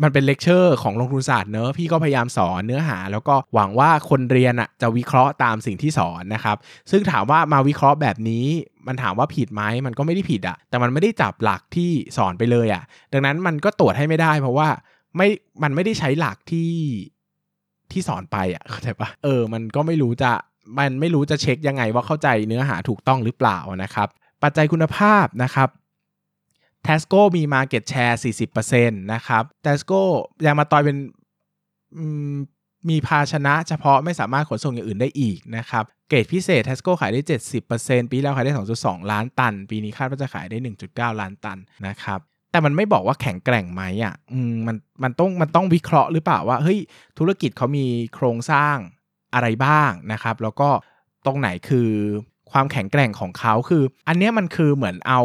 มันเป็นเลคเชอร์ของลงทุนศาสตร์เนอะพี่ก็พยายามสอนเนื้อหา แล้วก็หวังว่าคนเรียนอะจะวิเคราะห์ตามสิ่งที่สอนนะครับ ซึ่งถามว่ามาวิเคราะห์แบบนี้มันถามว่าผิดไหมมันก็ไม่ได้ผิดอะแต่มันไม่ได้จับหลักที่สอนไปเลยอะดังนั้นมันก็ตรวจให้ไม่ได้ เพราะว่าไม่มันไม่ได้ใช้หลักที่ที่สอนไปอะเข้าใจปะเออ มันก็ไม่รู้จะมันไม่รู้จะเช็คยังไงว่าเข้าใจเนื้อหาถูกต้องหรือเปล่านะครับ ปัจจัยคุณภาพนะครับ t e s c o มี Market Share 40%นะครับ t e s c o ยางมาตอยเป็นมีภาชนะเฉพาะไม่สามารถขนส่งอย่างอื่นได้อีกนะครับ เกรดพิเศษ t e s c o ขายได้ 70%ปีแล้วขายได้ 2.2 ล้านตัน ปีนี้คาดว่าจะขายได้ 1.9 ล้านตันนะครับแต่มันไม่บอกว่าแข็งแกร่งไหมอะอมมันมันต้องมันต้องวิเคราะห์หรือเปล่าว่าเฮ้ยธุรกิจเขามีโครงสร้างอะไรบ้างนะครับ แล้วก็ตรงไหนคือความแข็งแกร่งของเขาคือ อันนี้มันคือเหมือนเอา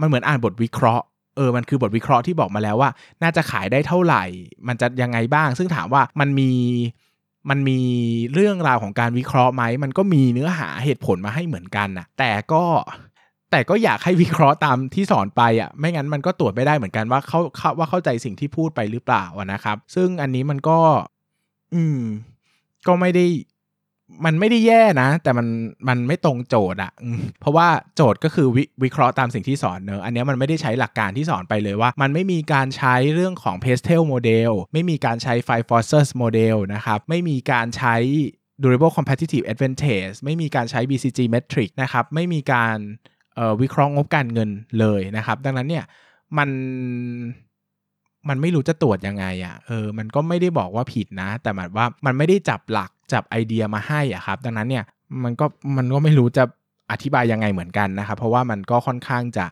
มันเหมือนอ่านบทวิเคราะห์เออ มันคือบทวิเคราะห์ที่บอกมาแล้วว่า น่าจะขายได้เท่าไหร่ มันจะยังไงบ้าง ซึ่งถามว่ามันมี มันมีเรื่องราวของการวิเคราะห์ไหม มันก็มีเนื้อหาเหตุผลมาให้เหมือนกันนะแต่ก็ แต่ก็อยากให้วิเคราะห์ตามที่สอนไปอะ ไม่งั้นมันก็ตรวจไม่ได้เหมือนกันว่าเขาว่าเข้าใจสิ่งที่พูดไปหรือเปล่านะครับ ซึ่งอันนี้มันก็ อืม ก็ไม่ได้ มันไม่ได้แย่นะ แต่มันมันไม่ตรงโจทย์อะเพราะว่าโจทย์ก็คือววิเคราะห์ตามสิ่งที่สอนเนอะอันนี้มันไม่ได้ใช้หลักการที่สอนไปเลยว่า มันไม่มีการใช้เรื่องของ pastel model ไม่มีการใช้ five forces model นะครับ ไม่มีการใช้ durable competitive advantage ไม่มีการใช้ BCG metric นะครับ ไม่มีการวิเคราะห์งบการเงินเลยนะครับ ดังนั้นเนี่ยมันมันไม่รู้จะตรวจยังไงอะ่ะเออมันก็ไม่ได้บอกว่าผิดนะ แต่หมายว่ามันไม่ได้จับหลัก จับไอเดียมาให้อะครับ ดังนั้นเนี่ยมันก็มันก็ไม่รู้จะอธิบายยังไงเหมือนกันนะครับ เพราะว่ามันก็ค่อนข้างจะ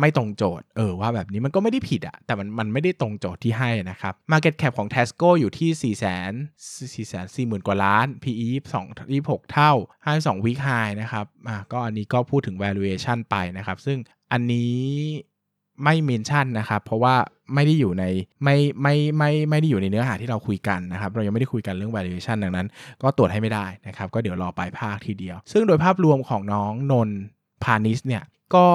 ไม่ตรงโจทย์ เออว่าแบบนี้มันก็ไม่ได้ผิดอะแต่มันมันไม่ได้ตรงโจทย์ที่ให้นะครับ Market Cap ของ Tesco อยู่ที่4 4 4 4 0 0 0กว่าล้าน PE 2 26 เท่า 52 week high นะครับอะก็อันนี้ก็พูดถึง valuation ไปนะครับ ซึ่งอันนี้ ไม่เมนชั่นนะครับเพราะว่าไม่ได้อยู่ในไม่ไม่ไม่ไม่ได้อยู่ในเนื้อหาที่เราคุยกันนะครับเรายังไม่ได้คุยกันเรื่อง valuation ดังนั้น ก็ตรวจให้ไม่ได้นะครับก็เดี๋ยวรอปลายภาคทีเดียว ซึ่งโดยภาพรวมของน้องนนพานิสเนี่ยก็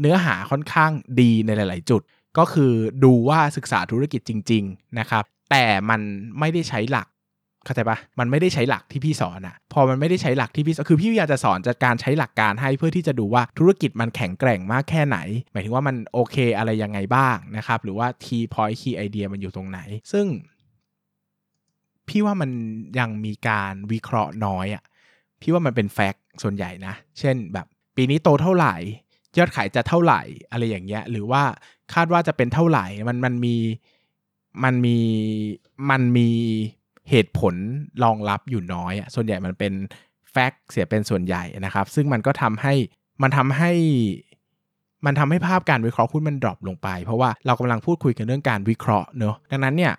เนื้อหาค่อนข้างดีในหลาย ๆ จุด ก็คือดูว่าศึกษาธุรกิจจริง ๆ นะครับ แต่มันไม่ได้ใช้หลัก เข้าใจปะมันไม่ได้ใช้หลักที่พี่สอนอะพอมันไม่ได้ใช้หลักที่พี่คือพี่อยากจะสอนจากการใช้หลักการให้เพื่อที่จะดูว่าธุรกิจมันแข็งแกร่งมากแค่ไหน หมายถึงว่ามันโอเคอะไรยังไงบ้างนะครับ หรือว่า key point key idea มันอยู่ตรงไหน ซึ่ง พี่ว่ามันยังมีการวิเคราะห์น้อยอะพี่ว่ามันเป็น fact ส่วนใหญ่นะ เช่นแบบปีนี้โตเท่าไหร่ ยอดขายจะเท่าไหร่อะไรอย่างเงี้ย หรือว่าคาดว่าจะเป็นเท่าไหร่ มันมันมีมันมีมันมี เหตุผลรองรับอยู่น้อยอะส่วนใหญ่มันเป็น fact เสียเป็นส่วนใหญ่นะครับ ซึ่งมันก็ทำให้มันทำให้มันทำให้ภาพการวิเคราะห์หุ้นมัน drop ลงไป เพราะว่าเรากำลังพูดคุยกันเรื่องการวิเคราะห์เนอะดังนั้นเนี่ย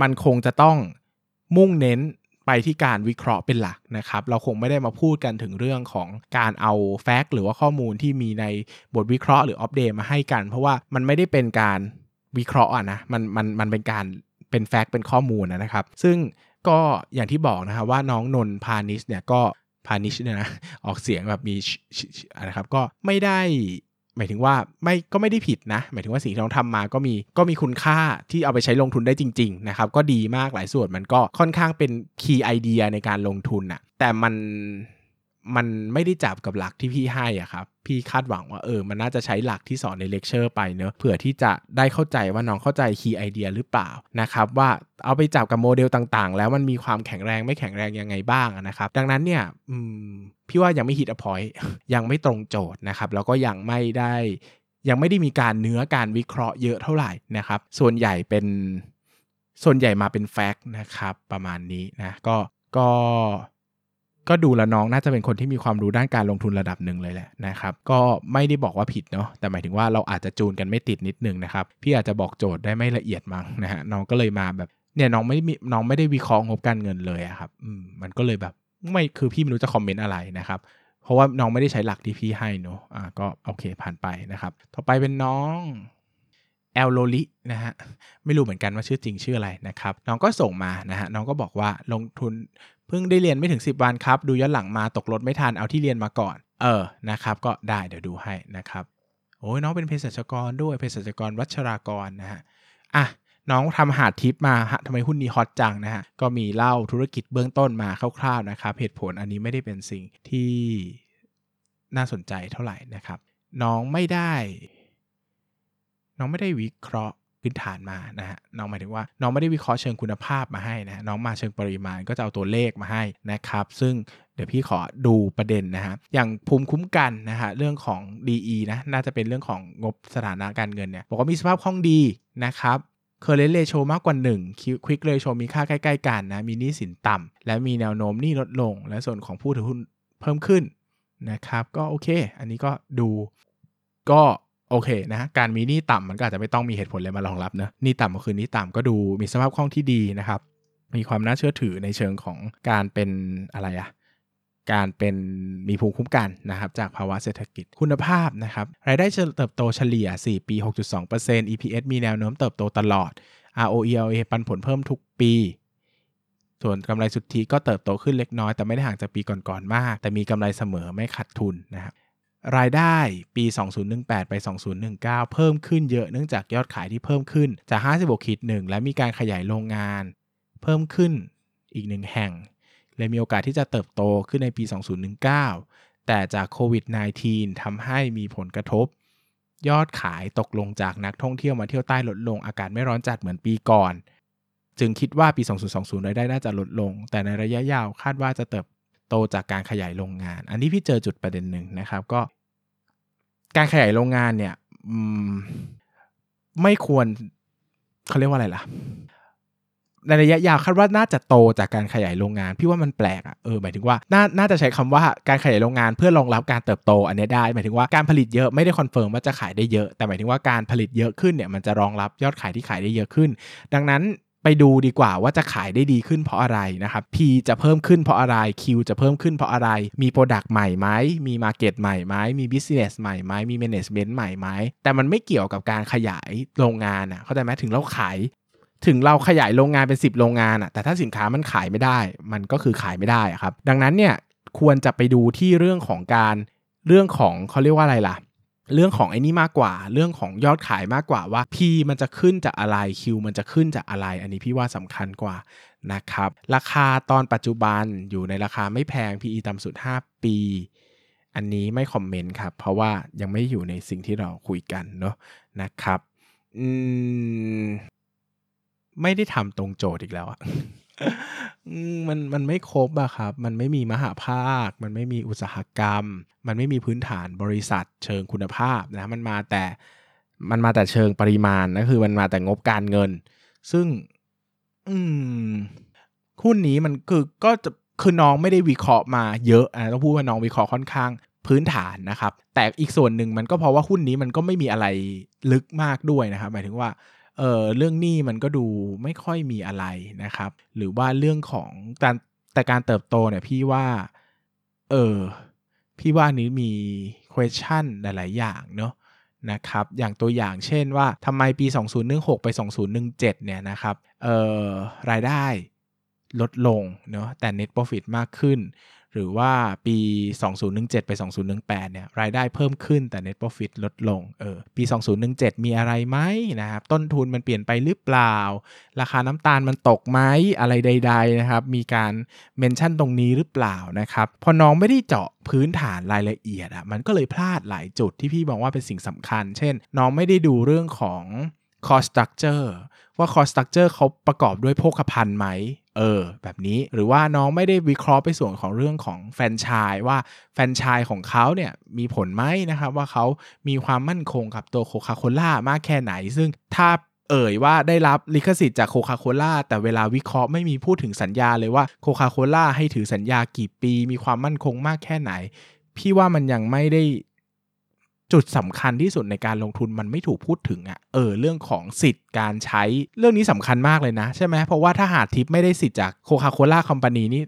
มันคงจะต้องมุ่งเน้นไปที่การวิเคราะห์เป็นหลักนะครับ เราคงไม่ได้มาพูดกันถึงเรื่องของการเอาแฟกต์หรือว่าข้อมูลที่มีในบทวิเคราะห์หรืออัปเดตมาให้กัน เพราะว่ามันไม่ได้เป็นการวิเคราะห์อะนะมันมันมันเป็นการ เป็นแฟกต์เป็นข้อมูลนะครับ ซึ่งก็อย่างที่บอกนะครับว่าน้องนนพาณิชเนี่ยก็พาณิชเนี่ยนะออกเสียงแบบมีนะครับก็ไม่ได้หมายถึงว่าไม่ก็ไม่ได้ผิดนะ หมายถึงว่าสิ่งที่น้องทำมาก็มีก็มีคุณค่าที่เอาไปใช้ลงทุนได้จริงๆนะครับก็ดีมากหลายส่วนมันก็ค่อนข้างเป็น key idea ในการลงทุนอะแต่มัน มันไม่ได้จับกับหลักที่พี่ให้อะครับ พี่คาดหวังว่าเออ มันน่าจะใช้หลักที่สอนในเลคเชอร์ไปเนอะเผื่อที่จะได้เข้าใจว่าน้องเข้าใจ key idea หรือเปล่านะครับว่าเอาไปจับกับโมเดลต่างๆ แล้วมันมีความแข็งแรงไม่แข็งแรงยังไงบ้างนะครับ ดังนั้นเนี่ยพี่ว่ายังไม่ hit the point ยังไม่ตรงโจทย์นะครับ แล้วก็ยังไม่ได้ยังไม่ได้มีการเนื้อการวิเคราะห์เยอะเท่าไหร่นะครับ ส่วนใหญ่เป็นส่วนใหญ่มาเป็นแฟกต์นะครับ ประมาณนี้นะก็ก็ ก็ดูแลน้องน่าจะเป็นคนที่มีความรู้ด้านการลงทุนระดับหนึ่งเลยแหละนะครับ ก็ไม่ได้บอกว่าผิดเนาะแต่หมายถึงว่าเราอาจจะจูนกันไม่ติดนิดนึงนะครับ พี่อาจจะบอกโจทย์ได้ไม่ละเอียดมั้งนะฮะน้องก็เลยมาแบบเนี่ยน้องไม่มีน้องไม่ได้วิเคราะห์งบการเงินเลยอะครับอืมมันก็เลยแบบไม่คือพี่ไม่รู้จะคอมเมนต์อะไรนะครับเพราะว่าน้องไม่ได้ใช้หลักที่พี่ให้เนอะอ่าก็โอเคผ่านไปนะครับ ต่อไปเป็นน้องแอลโลลินะฮะไม่รู้เหมือนกันว่าชื่อจริงชื่ออะไรนะครับ น้องก็ส่งมานะฮะน้องก็บอกว่าลงทุน เพิ่งได้เรียนไม่ถึง 10 วันครับ ดูย้อนหลังมาตกรถไม่ทันเอาที่เรียนมาก่อน เออนะครับก็ได้เดี๋ยวดูให้นะครับโอ้ยน้องเป็นเภสัชกรด้วยเภสัชกรวัชรากรนะฮะอะน้องทำหาดทิพย์มาฮะทำไมหุ้นนี้ hot จังนะฮะ ก็มีเล่าธุรกิจเบื้องต้นมาคร่าวๆนะครับ เหตุผลอันนี้ไม่ได้เป็นสิ่งที่น่าสนใจเท่าไหร่นะครับ น้องไม่ได้ น้องไม่ได้วิเคราะห์ พื้นฐานมานะฮะน้องหมายถึงว่าน้องไม่ได้วิเคราะห์เชิงคุณภาพมาให้นะน้องมาเชิงปริมาณก็จะเอาตัวเลขมาให้นะครับ ซึ่งเดี๋ยวพี่ขอดูประเด็นนะฮะ อย่างภูมิคุ้มกันนะฮะ เรื่องของ DE นะ น่าจะเป็นเรื่องของงบสถานะการเงินเนี่ย บอกว่ามีสภาพคล่องดีนะครับเคอร์เรนเรโชมากกว่า 1ควิกเรโชมีค่าใกล้ ๆ กันนะ มีหนี้สินต่ำ และมีแนวโน้มหนี้ลดลง และส่วนของผู้ถือหุ้นเพิ่มขึ้นนะครับ ก็โอเค อันนี้ก็ดูก็ โอเคนะการมีหนี้ต่ำมันก็อาจจะไม่ต้องมีเหตุผลอะไรมารองรับนะหนี้ต่ำก็คือหนี้ต่ำก็ดูมีสภาพคล่องที่ดีนะครับ มีความน่าเชื่อถือในเชิงของการเป็นอะไรอะการเป็นมีภูมิคุ้มกันนะครับจากภาวะเศรษฐกิจคุณภาพนะครับรายได้เติบโตเฉลี่ย 4 ปี 6.2% EPS มีแนวโน้มเติบโตตลอด ROE ปันผลเพิ่มทุกปี ส่วนกำไรสุทธิก็เติบโตขึ้นเล็กน้อยแต่ไม่ได้ห่างจากปีก่อนๆมาก แต่มีกำไรเสมอไม่ขาดทุนนะครับ รายได้ปี 2018 ไป 2019 เพิ่มขึ้นเยอะเนื่องจากยอดขายที่เพิ่มขึ้นจาก 56ขีด1และมีการขยายโรงงาน เพิ่มขึ้นอีกหนึ่งแห่ง เลยมีโอกาสที่จะเติบโตขึ้นในปี 2019 แต่จากโควิด -19 ทำให้มีผลกระทบ ยอดขายตกลงจากนักท่องเที่ยวมาเที่ยวใต้ลดลงอากาศไม่ร้อนจัดเหมือนปีก่อน จึงคิดว่าปี 2020 รายได้น่าจะลดลง แต่ในระยะยาวคาดว่าจะเติบโตจากการขยายโรงงาน อันนี้พี่เจอจุดประเด็นหนึ่งนะครับ ก็ การขยายโรงงานเนี่ยไม่ควรเขาเรียกว่าอะไรล่ะ ในระยะยาวคาดว่าน่าจะโตจากการขยายโรงงาน พี่ว่ามันแปลกอะ่ะเออหมายถึงว่าน่าน่าจะใช้คำว่าการขยายโรงงานเพื่อรองรับการเติบโต อันนี้ได้หมายถึงว่าการผลิตเยอะไม่ได้ confirm ว่าจะขายได้เยอะ แต่หมายถึงว่าการผลิตเยอะขึ้นเนี่ยมันจะรองรับยอดขายที่ขายได้เยอะขึ้น ดังนั้น ไปดูดีกว่าว่าจะขายได้ดีขึ้นเพราะอะไรนะครับ P จะเพิ่มขึ้นเพราะอะไร Q จะเพิ่มขึ้นเพราะอะไร มี product ใหม่ไหม มี market ใหม่ไหม มี business ใหม่ไหม มี management ใหม่ไหม แต่มันไม่เกี่ยวกับการขยายโรงงานอะ เข้าใจไหมถึงเราขาย ถึงเราขยายโรงงานเป็น 10 โรงงานอะ แต่ถ้าสินค้ามันขายไม่ได้ มันก็คือขายไม่ได้ครับ ดังนั้นเนี่ยควรจะไปดูที่เรื่องของการเรื่องของเขาเรียกว่าอะไรล่ะ เรื่องของไอ้นี่มากกว่า เรื่องของยอดขายมากกว่าว่า P มันจะขึ้นจากอะไร Q มันจะขึ้นจากอะไร อันนี้พี่ว่าสำคัญกว่านะครับ ราคาตอนปัจจุบันอยู่ในราคาไม่แพง PE ต่ำสุด 5 ปี อันนี้ไม่คอมเมนต์ครับ เพราะว่ายังไม่อยู่ในสิ่งที่เราคุยกันเนาะนะครับอืมไม่ได้ทำตรงโจทย์อีกแล้วอะ มัน มันไม่ครบอะครับ มันไม่มีมหาภาค มันไม่มีอุตสาหกรรม มันไม่มีพื้นฐานบริษัทเชิงคุณภาพนะ มันมาแต่ มันมาแต่เชิงปริมาณนะคือมันมาแต่งบการเงิน ซึ่ง อืมหุ้นนี้มันคือก็จะคือน้องไม่ได้วิเคราะห์มาเยอะนะต้องพูดว่าน้องวิเคราะห์ค่อนข้างพื้นฐานนะครับ แต่อีกส่วนหนึ่งมันก็เพราะว่าหุ้นนี้มันก็ไม่มีอะไรลึกมากด้วยนะครับ หมายถึงว่า เออเรื่องหนี้มันก็ดูไม่ค่อยมีอะไรนะครับ หรือว่าเรื่องของการแต่การเติบโตเนี่ยพี่ว่าเออพี่ว่านี้มี question หลาย ๆ อย่างเนาะนะครับ อย่างตัวอย่างเช่นว่าทำไมปี 2016 ไป 2017 เนี่ยนะครับเออรายได้ลดลงเนาะแต่ net profit มากขึ้น หรือว่าปี 2017 ไป 2018 เนี่ยรายได้เพิ่มขึ้นแต่ net profit ลดลงเออปี 2017 มีอะไรไหมนะครับ ต้นทุนมันเปลี่ยนไปหรือเปล่า ราคาน้ำตาลมันตกไหมอะไรใด ๆ นะครับ มีการเมนชั่นตรงนี้หรือเปล่านะครับ พอน้องไม่ได้เจาะพื้นฐานรายละเอียดอะมันก็เลยพลาดหลายจุดที่พี่บอกว่าเป็นสิ่งสำคัญ เช่น น้องไม่ได้ดูเรื่องของ cost structure ว่า cost structure เขาประกอบด้วยโภคภัณฑ์ไหม เออแบบนี้หรือว่าน้องไม่ได้วิเคราะห์ไปส่วนของเรื่องของแฟนชายว่าแฟรนไชส์ของเขาเนี่ยมีผลไหมนะครับว่าเขามีความมั่นคงกับตัวโคคาโคล่ามากแค่ไหน ซึ่งถ้าเอ่ยว่าได้รับลิขสิทธิ์จากโคคาโคล่าแต่เวลาวิเคราะห์ไม่มีพูดถึงสัญญาเลยว่าโคคาโคล่าให้ถือสัญญากี่ปี มีความมั่นคงมากแค่ไหน พี่ว่ามันยังไม่ได้ จุดสำคัญที่สุดในการลงทุนมันไม่ถูกพูดถึงอะ่ะเออเรื่องของสิทธิ์การใช้เรื่องนี้สำคัญมากเลยนะ ใช่ไหมเพราะว่าถ้าหาดทิพย์ไม่ได้สิทธิ์จากโคคาโคล่า company นี่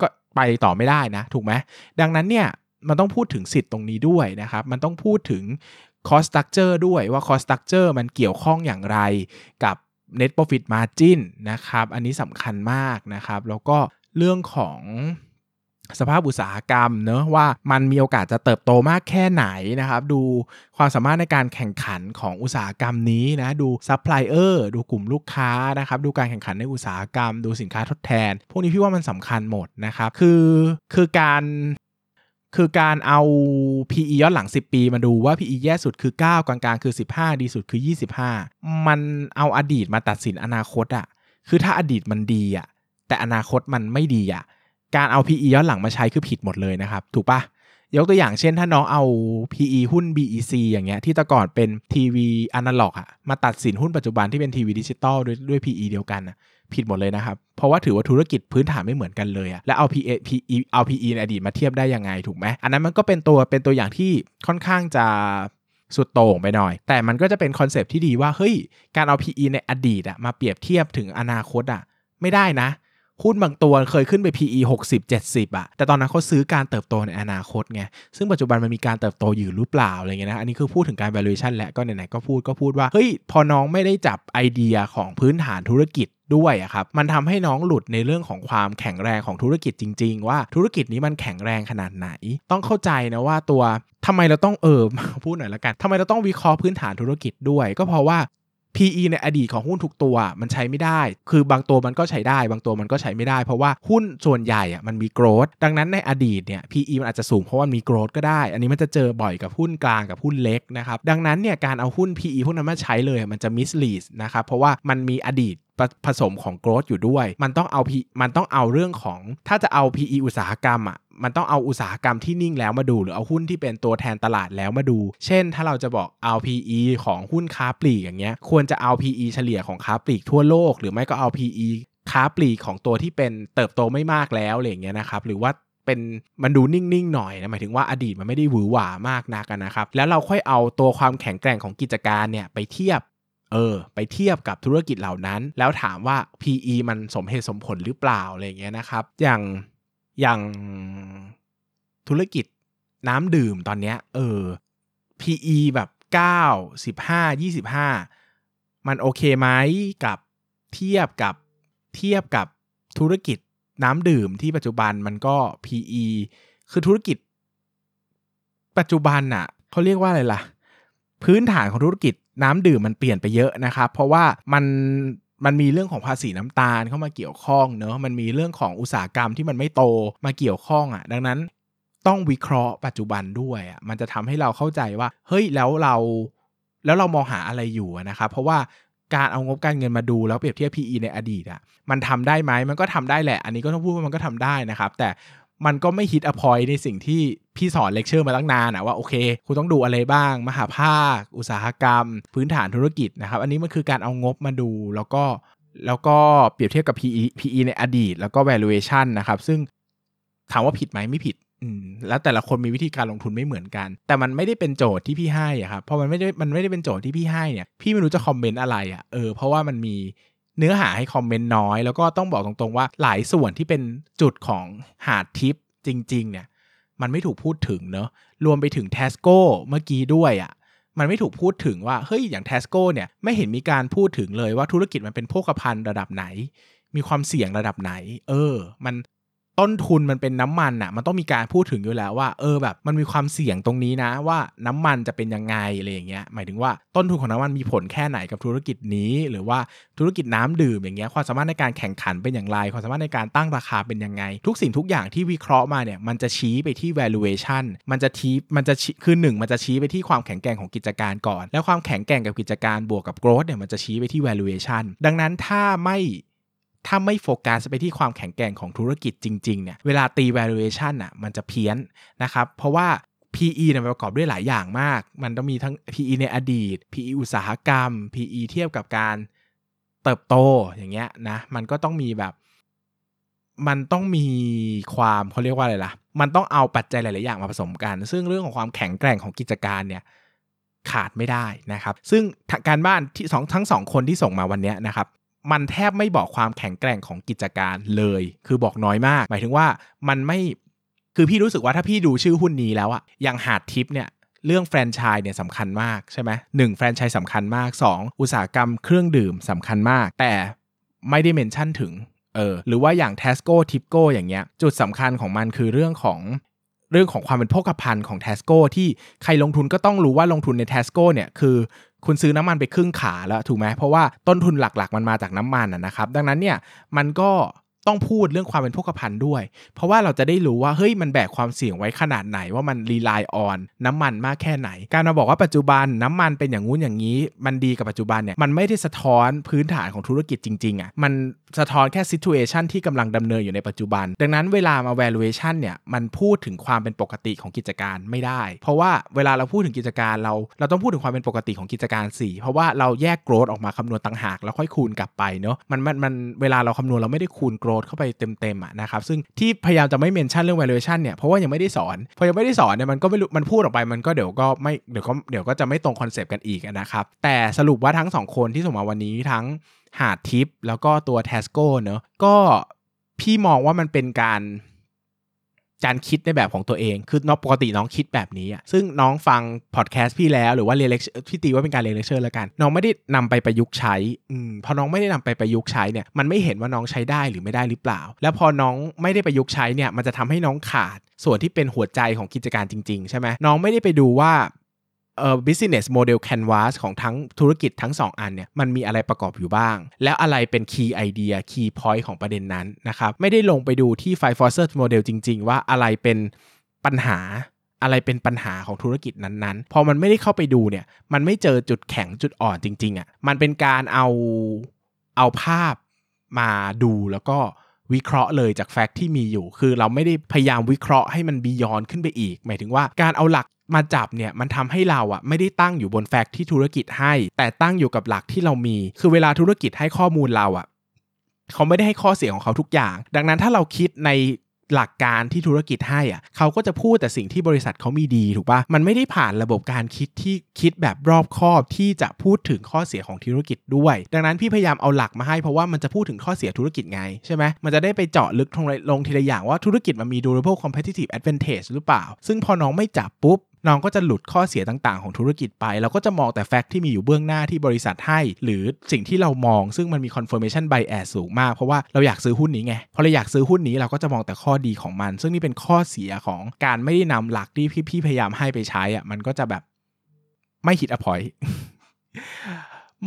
ก็ไปต่อไม่ได้นะ ถูกไหมดังนั้นเนี่ยมันต้องพูดถึงสิทธิ์ตรงนี้ด้วยนะครับ มันต้องพูดถึง cost structure ด้วยว่า cost structure มันเกี่ยวข้องอย่างไรกับ net profit margin นะครับ อันนี้สำคัญมากนะครับ แล้วก็เรื่องของ สภาพอุตสาหกรรมเนอะว่ามันมีโอกาสจะเติบโตมากแค่ไหนนะครับ ดูความสามารถในการแข่งขันของอุตสาหกรรมนี้นะ ดูซัพพลายเออร์ดูกลุ่มลูกค้านะครับ ดูการแข่งขันในอุตสาหกรรม ดูสินค้าทดแทน พวกนี้พี่ว่ามันสำคัญหมดนะครับ คือคือการคือการเอา PE ย้อนหลัง 10 ปีมาดูว่า PE แย่สุดคือ 9 กลางๆ คือ 15 ดีสุดคือ 25 มันเอาอดีตมาตัดสินอนาคตอะคือถ้าอดีตมันดีอะแต่อนาคตมันไม่ดีอะ การเอา PE ย้อนหลังมาใช้คือผิดหมดเลยนะครับ ถูกปะยกตัวอย่างเช่นถ้าน้องเอา PE หุ้น BEC อย่างเงี้ยที่แต่ก่อนเป็นทีวีอนาล็อกอะมาตัดสินหุ้นปัจจุบันที่เป็นทีวีดิจิตอลด้วยด้วย PE เดียวกันอะผิดหมดเลยนะครับ เพราะว่าถือว่าธุรกิจพื้นฐานไม่เหมือนกันเลยอะแล้วเอา PE PE เอา PE ในอดีตมาเทียบได้ยังไงถูกไหมอันนั้นมันก็เป็นตัวเป็นตัวอย่างที่ค่อนข้างจะสุดโต่งไปหน่อย แต่มันก็จะเป็น concept ที่ดีว่าเฮ้ยการเอา PE ในอดีตอะมาเปรียบเทียบถึงอนาคตอะไม่ได้นะ หุ้นบางตัวเคยขึ้นไป PE 60 70อะแต่ตอนนั้นเขาซื้อการเติบโตในอนาคตไง ซึ่งปัจจุบันมันมีการเติบโตอยู่หรือเปล่าอะไรเงี้ยนะ อันนี้คือพูดถึงการ valuation แหละ ก็ไหนๆก็พูดก็พูดว่า เฮ้ย พอน้องไม่ได้จับไอเดียของพื้นฐานธุรกิจด้วยอะครับ มันทำให้น้องหลุดในเรื่องของความแข็งแรงของธุรกิจจริง ๆ ว่าธุรกิจนี้มันแข็งแรงขนาดไหน ต้องเข้าใจนะว่าตัวทำไมเราต้องเออพูดหน่อยละกันทำไมเราต้องวิเคราะห์พื้นฐานธุรกิจด้วย ก็เพราะว่า PE ในอดีตของหุ้นทุกตัวมันใช้ไม่ได้ คือบางตัวมันก็ใช้ได้ บางตัวมันก็ใช้ไม่ได้ เพราะว่าหุ้นส่วนใหญ่อะมันมีโกรดดังนั้นในอดีตเนี่ย PE มันอาจจะสูงเพราะว่ามีโกรดก็ได้ อันนี้มันจะเจอบ่อยกับหุ้นกลางกับหุ้นเล็กนะครับ ดังนั้นเนี่ยการเอาหุ้น PE พวกนั้นมาใช้เลยมันจะ mislead นะครับ เพราะว่ามันมีอดีตผสมของโกรดอยู่ด้วย มันต้องเอา P มันต้องเอาเรื่องของ ถ้าจะเอา PE อุตสาหกรรมอะ มันต้องเอาอุตสาหกรรมที่นิ่งแล้วมาดู หรือเอาหุ้นที่เป็นตัวแทนตลาดแล้วมาดู เช่น ถ้าเราจะบอกเอา PE ของหุ้นค้าปลีกอย่างเงี้ย ควรจะเอา PE เฉลี่ยของค้าปลีกทั่วโลก หรือไม่ก็เอา PE ค้าปลีกของตัวที่เป็นเติบโตไม่มากแล้วอะไรเงี้ยนะครับหรือว่าเป็นมันดูนิ่ง ๆ หน่อยนะหมายถึงว่าอดีตมันไม่ได้หวือหวามากนักนะครับ แล้วเราค่อยเอาตัวความแข็งแกร่งของกิจการเนี่ยไปเทียบเออไปเทียบกับธุรกิจเหล่านั้น แล้วถามว่า PE มันสมเหตุสมผลหรือเปล่าอะไรเงี้ยนะครับ อย่าง อย่างธุรกิจน้ำดื่มตอนเนี้ยเออ PE แบบ 9 15 25 มันโอเคไหมกับเทียบกับเทียบกับธุรกิจน้ำดื่มที่ปัจจุบันมันก็ PE คือธุรกิจ ปัจจุบันอะเขาเรียกว่าอะไรล่ะ พื้นฐานของธุรกิจน้ำดื่มมันเปลี่ยนไปเยอะนะครับ เพราะว่ามัน มันมีเรื่องของภาษีน้ำตาลเข้ามาเกี่ยวข้องเนอะมันมีเรื่องของอุตสาหกรรมที่มันไม่โตมาเกี่ยวข้องอะ่ะ ดังนั้นต้องวิเคราะห์ปัจจุบันด้วยอะ่ะมันจะทำให้เราเข้าใจว่า เฮ้ยแล้วเราแล้วเรามองหาอะไรอยู่นะครับเพราะว่าการเอางบการเงินมาดูแล้วเปรียบเทียบ PE ในอดีตอะ่ะมันทำได้ไหมมันก็ทำได้แหละ อันนี้ก็ต้องพูดว่ามันก็ทำได้นะครับ แต่ มันก็ไม่ hit the point ในสิ่งที่พี่สอนเลคเชอร์มาตั้งนานอะว่าโอเคคุณต้องดูอะไรบ้าง มหภาค อุตสาหกรรม พื้นฐานธุรกิจนะครับ อันนี้มันคือการเอางบมาดูแล้วก็แล้วก็เปรียบเทียบกับ PE PE ในอดีต แล้วก็ valuation นะครับ ซึ่งถามว่าผิดไหมไม่ผิดแล้วแต่ละคนมีวิธีการลงทุนไม่เหมือนกัน แต่มันไม่ได้เป็นโจทย์ที่พี่ให้อะครับเพราะมันไม่ได้มันไม่ได้เป็นโจทย์ที่พี่ให้เนี่ยพี่ไม่รู้จะ comment อะไรอะเออเพราะว่ามันมี เนื้อหาให้ comment น้อย แล้วก็ต้องบอกตรงๆว่าหลายส่วนที่เป็นจุดของหาดทิพย์จริง ๆ เนี่ย มันไม่ถูกพูดถึงเนอะรวมไปถึง TASCO เมื่อกี้ด้วยอะ่ะมันไม่ถูกพูดถึงว่าเฮ้ยอย่าง TASCO เนี่ยไม่เห็นมีการพูดถึงเลยว่าธุรกิจมันเป็นโภคภัณฑ์ระดับไหน มีความเสี่ยงระดับไหน เออ มัน ต้นทุนมันเป็นน้ำมันอะ่ะ มันต้องมีการพูดถึงอยู่แล้วว่า เออแบบมันมีความเสี่ยงตรงนี้นะ ว่าน้ำมันจะเป็นยังไงอะไรอย่างเงี้ย หมายถึงว่าต้นทุนของน้ำมันมีผลแค่ไหนกับธุรกิจนี้ หรือว่าธุรกิจน้ำดื่มอย่างเงี้ยความสามารถในการแข่งขันเป็นอย่างไรความสามารถในการตั้งราคาเป็นยังไง ทุกสิ่งทุกอย่างที่วิเคราะห์มาเนี่ยมันจะชี้ไปที่ valuation มันจะชี้มันจะคือหนึ่งมันจะชี้ไปที่ความแข็งแกร่งของกิจการก่อน แล้วความแข็งแกร่งกับกิจการบวกกับ growth เนี่ยมันจะชี้ไปที่ valuation ดังนั้นถ้าไม่ ถ้าไม่โฟกัสไปที่ความแข็งแกร่งของธุรกิจจริงๆเนี่ยเวลาตี valuation อะมันจะเพี้ยนนะครับ เพราะว่า PE เนี่ยประกอบด้วยหลายอย่างมาก มันต้องมีทั้ง PE ในอดีต PE อุตสาหกรรม PE เทียบกับการเติบโตอย่างเงี้ยนะ มันก็ต้องมีแบบ มันต้องมีความเขาเรียกว่าอะไรล่ะ มันต้องเอาปัจจัยหลาย ๆ อย่างมาผสมกัน ซึ่งเรื่องของความแข็งแกร่งของกิจการเนี่ยขาดไม่ได้นะครับ ซึ่งการบ้านที่สองทั้งสองคนที่ส่งมาวันนี้นะครับ มันแทบไม่บอกความแข็งแกร่งของกิจการเลย คือบอกน้อยมาก หมายถึงว่ามันไม่ คือพี่รู้สึกว่าถ้าพี่ดูชื่อหุ้นนี้แล้วอะอย่างหาดทิปเนี่ยเรื่องแฟรนไชส์เนี่ยสำคัญมากใช่ไหมหนึ่งแฟรนไชส์สำคัญมาก 2 อุตสาหกรรมเครื่องดื่มสำคัญมาก แต่ไม่ได้ mention ถึงเออหรือว่าอย่าง t ทสโก้ทิปโก้อย่างเงี้ย จุดสำคัญของมันคือเรื่องของเรื่องของความเป็นโภคภัณฑ์ของ t ทสโก้ที่ใครลงทุนก็ต้องรู้ว่าลงทุนใน t ทสโก้เนี่ยคือ คุณซื้อน้ำมันไปครึ่งขาแล้วถูกไหมเพราะว่าต้นทุนหลักๆ มันมาจากน้ำมันนะครับ ดังนั้นเนี่ยมันก็ต้องพูดเรื่องความเป็นโภคภัณฑ์ด้วย เพราะว่าเราจะได้รู้ว่าเฮ้ยมันแบกความเสี่ยงไว้ขนาดไหนว่ามัน rely onน้ำมันมากแค่ไหน การมาบอกว่าปัจจุบันน้ำมันเป็นอย่างงู้นอย่างนี้ มันดีกับปัจจุบันเนี่ยมันไม่ได้สะท้อนพื้นฐานของธุรกิจจริงๆอะ่ะมัน สะท้อนแค่ situation ที่กำลังดำเนินอยู่ในปัจจุบัน ดังนั้นเวลามา valuation เนี่ยมันพูดถึงความเป็นปกติของกิจการไม่ได้ เพราะว่าเวลาเราพูดถึงกิจการเรา เราต้องพูดถึงความเป็นปกติของกิจการสิเพราะว่าเราแยก growth ออกมาคำนวณต่างหาก แล้วค่อยคูณกลับไปเนาะมันมันมันเวลาเราคำนวณเราไม่ได้คูณ growth เข้าไปเต็มๆอะนะครับซึ่งที่พยายามจะไม่ mention เรื่อง valuation เนี่ยเพราะว่ายังไม่ได้สอนพอยังไม่ได้สอนเนี่ยมันก็ไม่รู้มันพูดออกไปมันก็เดี๋ยวก็ไม่เดี๋ยวก็เดี๋ยวก็จะไม่ตรง concept กันอีกนะครับแต่สรุปว่าทั้งสองคนที่ส่งมาวันนี้ทั้ง หาดทิปแล้วก็ตัว t ทสโก้เนอะก็พี่มองว่ามันเป็นการการคิดในแบบของตัวเอง คือน้องปกติน้องคิดแบบนี้อะ ซึ่งน้องฟังพอดแคสต์พี่แล้วหรือว่าเรียน lec พี่ตีว่าเป็นการเรียนเลคเชอร์แล้วกัน น้องไม่ได้นำไปประยุกต์ใช้ อืม พอน้องไม่ได้นำไปประยุกต์ใช้เนี่ย มันไม่เห็นว่าน้องใช้ได้หรือไม่ได้หรือเปล่า แล้วพอน้องไม่ได้ประยุกต์ใช้เนี่ย มันจะทำให้น้องขาด ส่วนที่เป็นหัวใจของกิจการจริง ๆ ใช่ไหมน้องไม่ได้ไปดูว่า เอ่อ business model canvas ของทั้งธุรกิจทั้ง 2 อันเนี่ยมันมีอะไรประกอบอยู่บ้าง แล้วอะไรเป็น key idea key point ของประเด็นนั้นนะครับ ไม่ได้ลงไปดูที่ five forces model จริง ๆ ว่าอะไรเป็นปัญหาอะไรเป็นปัญหาของธุรกิจนั้นๆ พอมันไม่ได้เข้าไปดูเนี่ยมันไม่เจอจุดแข็งจุดอ่อนจริง ๆอะ่ะมันเป็นการเอาเอาภาพมาดูแล้วก็ วิเคราะห์เลยจากแฟกต์ที่มีอยู่ คือเราไม่ได้พยายามวิเคราะห์ให้มันบียอนขึ้นไปอีก หมายถึงว่าการเอาหลักมาจับเนี่ยมันทำให้เราอะไม่ได้ตั้งอยู่บนแฟกต์ที่ธุรกิจให้ แต่ตั้งอยู่กับหลักที่เรามี คือเวลาธุรกิจให้ข้อมูลเราอะเขาไม่ได้ให้ข้อเสียของเขาทุกอย่าง ดังนั้นถ้าเราคิดใน หลักการที่ธุรกิจให้อะเขาก็จะพูดแต่สิ่งที่บริษัทเขามีดีถูกปะมันไม่ได้ผ่านระบบการคิดที่คิดแบบรอบคอบที่จะพูดถึงข้อเสียของธุรกิจด้วย ดังนั้นพี่พยายามเอาหลักมาให้เพราะว่ามันจะพูดถึงข้อเสียธุรกิจไงใช่ไหมมันจะได้ไปเจาะลึกลงทีละอย่างว่าธุรกิจมันมี durable competitive advantage หรือเปล่า ซึ่งพอน้องไม่จับปุ๊บ น้องก็จะหลุดข้อเสียต่างๆ ของธุรกิจไป เราก็จะมองแต่แฟกต์ที่มีอยู่เบื้องหน้าที่บริษัทให้ หรือสิ่งที่เรามองซึ่งมันมี confirmation bias สูงมาก เพราะว่าเราอยากซื้อหุ้นนี้ไงพอเราอยากซื้อหุ้นนี้เราก็จะมองแต่ข้อดีของมัน ซึ่งนี่เป็นข้อเสียของการไม่ได้นำหลักที่พี่พยายามให้ไปใช้อะมันก็จะแบบไม่ฮิตอพอย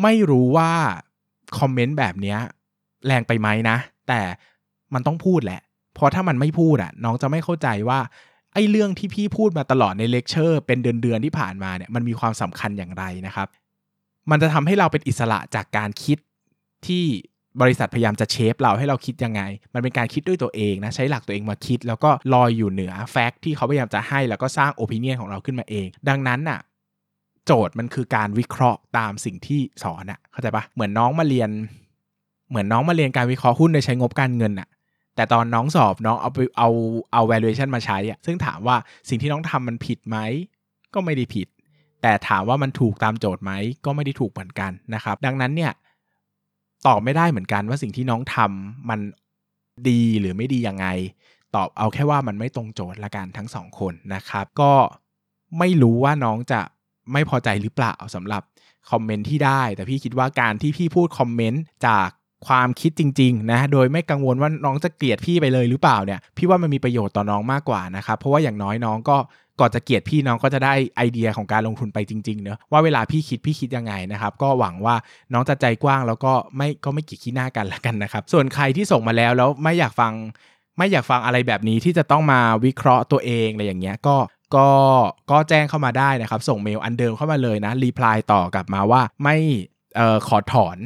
ไม่รู้ว่าคอมเมนต์แบบเนี้ยแรงไปไหมนะ แต่มันต้องพูดแหละ เพราะถ้ามันไม่พูดอะน้องจะไม่เข้าใจว่า ไอ้เรื่องที่พี่พูดมาตลอดในเลคเชอร์เป็นเดือนๆที่ผ่านมาเนี่ยมันมีความสำคัญอย่างไรนะครับ มันจะทำให้เราเป็นอิสระจากการคิดที่บริษัทพยายามจะ shape เราให้เราคิดยังไง มันเป็นการคิดด้วยตัวเองนะ ใช้หลักตัวเองมาคิด แล้วก็ลอยอยู่เหนือ fact ที่เขาพยายามจะให้แล้วก็สร้าง opinion ของเราขึ้นมาเอง ดังนั้นน่ะ โจทย์มันคือการวิเคราะห์ตามสิ่งที่สอนอะเข้าใจปะเหมือนน้องมาเรียน เหมือนน้องมาเรียนการวิเคราะห์หุ้นโดยใช้งบการเงินอะ แต่ตอนน้องสอบน้องเอาไปเอาเอา valuation มาใช้อะซึ่งถามว่าสิ่งที่น้องทำมันผิดไหม ก็ไม่ได้ผิด แต่ถามว่ามันถูกตามโจทย์ไหม ก็ไม่ได้ถูกเหมือนกันนะครับ ดังนั้นเนี่ยตอบไม่ได้เหมือนกันว่าสิ่งที่น้องทำมันดีหรือไม่ดียังไง ตอบเอาแค่ว่ามันไม่ตรงโจทย์ละกันทั้งสองคนนะครับ ก็ไม่รู้ว่าน้องจะไม่พอใจหรือเปล่าสำหรับคอมเมนต์ที่ได้ แต่พี่คิดว่าการที่พี่พูดคอมเมนต์จาก ความคิดจริงๆนะโดยไม่กังวลว่าน้องจะเกลียดพี่ไปเลยหรือเปล่าเนี่ยพี่ว่ามันมีประโยชน์ต่อน้องมากกว่านะครับเพราะว่าอย่างน้อยน้องก็ก่อนจะเกลียดพี่น้องก็จะได้ไอเดียของการลงทุนไปจริงๆเนอะว่าเวลาพี่คิดพี่คิดยังไงนะครับก็หวังว่าน้องจะใจกว้างแล้วก็ไม่ก็ไม่กีดขี้หน้ากันละกันนะครับส่วนใครที่ส่งมาแล้วแล้วไม่อยากฟังไม่อยากฟังอะไรแบบนี้ที่จะต้องมาวิเคราะห์ตัวเองอะไรอย่างเงี้ยก็ก็ก็แจ้งเข้ามาได้นะครับ ส่งเมลอันเดิมเข้ามาเลยนะรีプライต่อกลับมาว่าไม่เอ่อขอถอน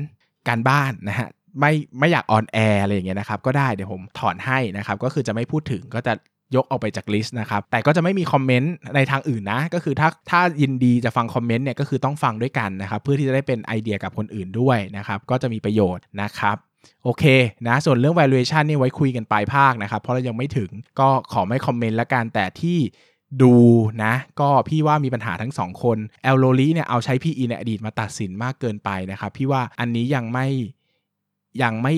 การบ้านนะฮะ ไม่ไม่อยากออนแอร์อะไรอย่างเงี้ยนะครับก็ได้เดี๋ยวผมถอนให้นะครับก็คือจะไม่พูดถึงก็จะยกออกไปจาก list นะครับ แต่ก็จะไม่มีคอมเมนต์ในทางอื่นนะ ก็คือถ้าถ้ายินดีจะฟังคอมเมนต์เนี่ยก็คือต้องฟังด้วยกันนะครับ เพื่อที่จะได้เป็นไอเดียกับคนอื่นด้วยนะครับ ก็จะมีประโยชน์นะครับ โอเคนะ ส่วนเรื่อง valuation นี่ไว้คุยกันปลายภาคนะครับ เพราะเรายังไม่ถึงก็ขอไม่คอมเมนต์ละกัน แต่ที่ดูนะ ก็พี่ว่ามีปัญหาทั้งสองคน แอลโลลีเนี่ยเอาใช้ PE ในอดีตมาตัดสินมากเกินไปนะครับ พี่ว่าอันนี้ยังไม่ ยังไม่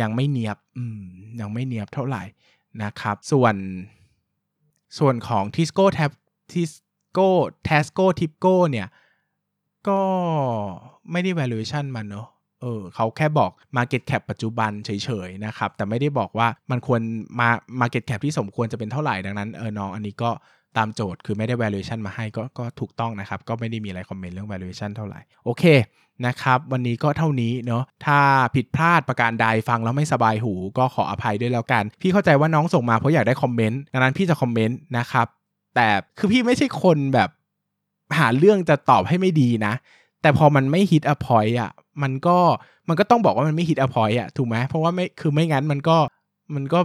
ยังไม่เนียบอืมยังไม่เนียบเท่าไหร่นะครับ ส่วนส่วนของ Tisco Tab Tisco Tasco Tipco เนี่ย ก็ไม่ได้ valuation มันเนอะเออเขาแค่บอก Market Cap ปัจจุบันเฉยๆนะครับ แต่ไม่ได้บอกว่ามันควรมา Market Cap ที่สมควรจะเป็นเท่าไหร่ดังนั้นเออน้องอันนี้ก็ ตามโจทย์คือไม่ได้ valuation มาให้ก็ก็ถูกต้องนะครับ ก็ไม่ได้มีอะไรคอมเมนต์เรื่อง valuation เท่าไหร่ โอเคนะครับ วันนี้ก็เท่านี้เนาะถ้าผิดพลาดประการใดฟังแล้วไม่สบายหู ก็ขออภัยด้วยแล้วกัน พี่เข้าใจว่าน้องส่งมาเพราะอยากได้คอมเมนต์ดังนั้นพี่จะคอมเมนต์นะครับ แต่คือพี่ไม่ใช่คนแบบหาเรื่องจะตอบให้ไม่ดีนะ แต่พอมันไม่ hit the point อะมันก็มันก็ต้องบอกว่ามันไม่ hit the point อะถูกไหมเพราะว่าไม่คือไม่งั้นมันก็ มันก็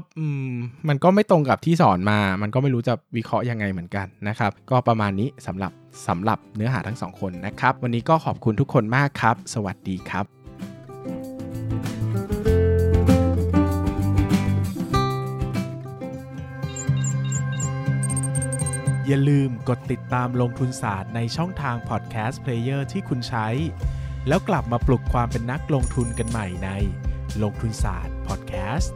มมันก็ไม่ตรงกับที่สอนมา มันก็ไม่รู้จะวิเคราะห์ยังไงเหมือนกันนะครับ ก็ประมาณนี้สำหรับสำหรับเนื้อหาทั้งสองคนนะครับ วันนี้ก็ขอบคุณทุกคนมากครับ สวัสดีครับอย่าลืมกดติดตามลงทุนศาสตร์ในช่องทางพอดแคสต์เพลเยอร์ที่คุณใช้ แล้วกลับมาปลุกความเป็นนักลงทุนกันใหม่ในลงทุนศาสตร์พอดแคสต์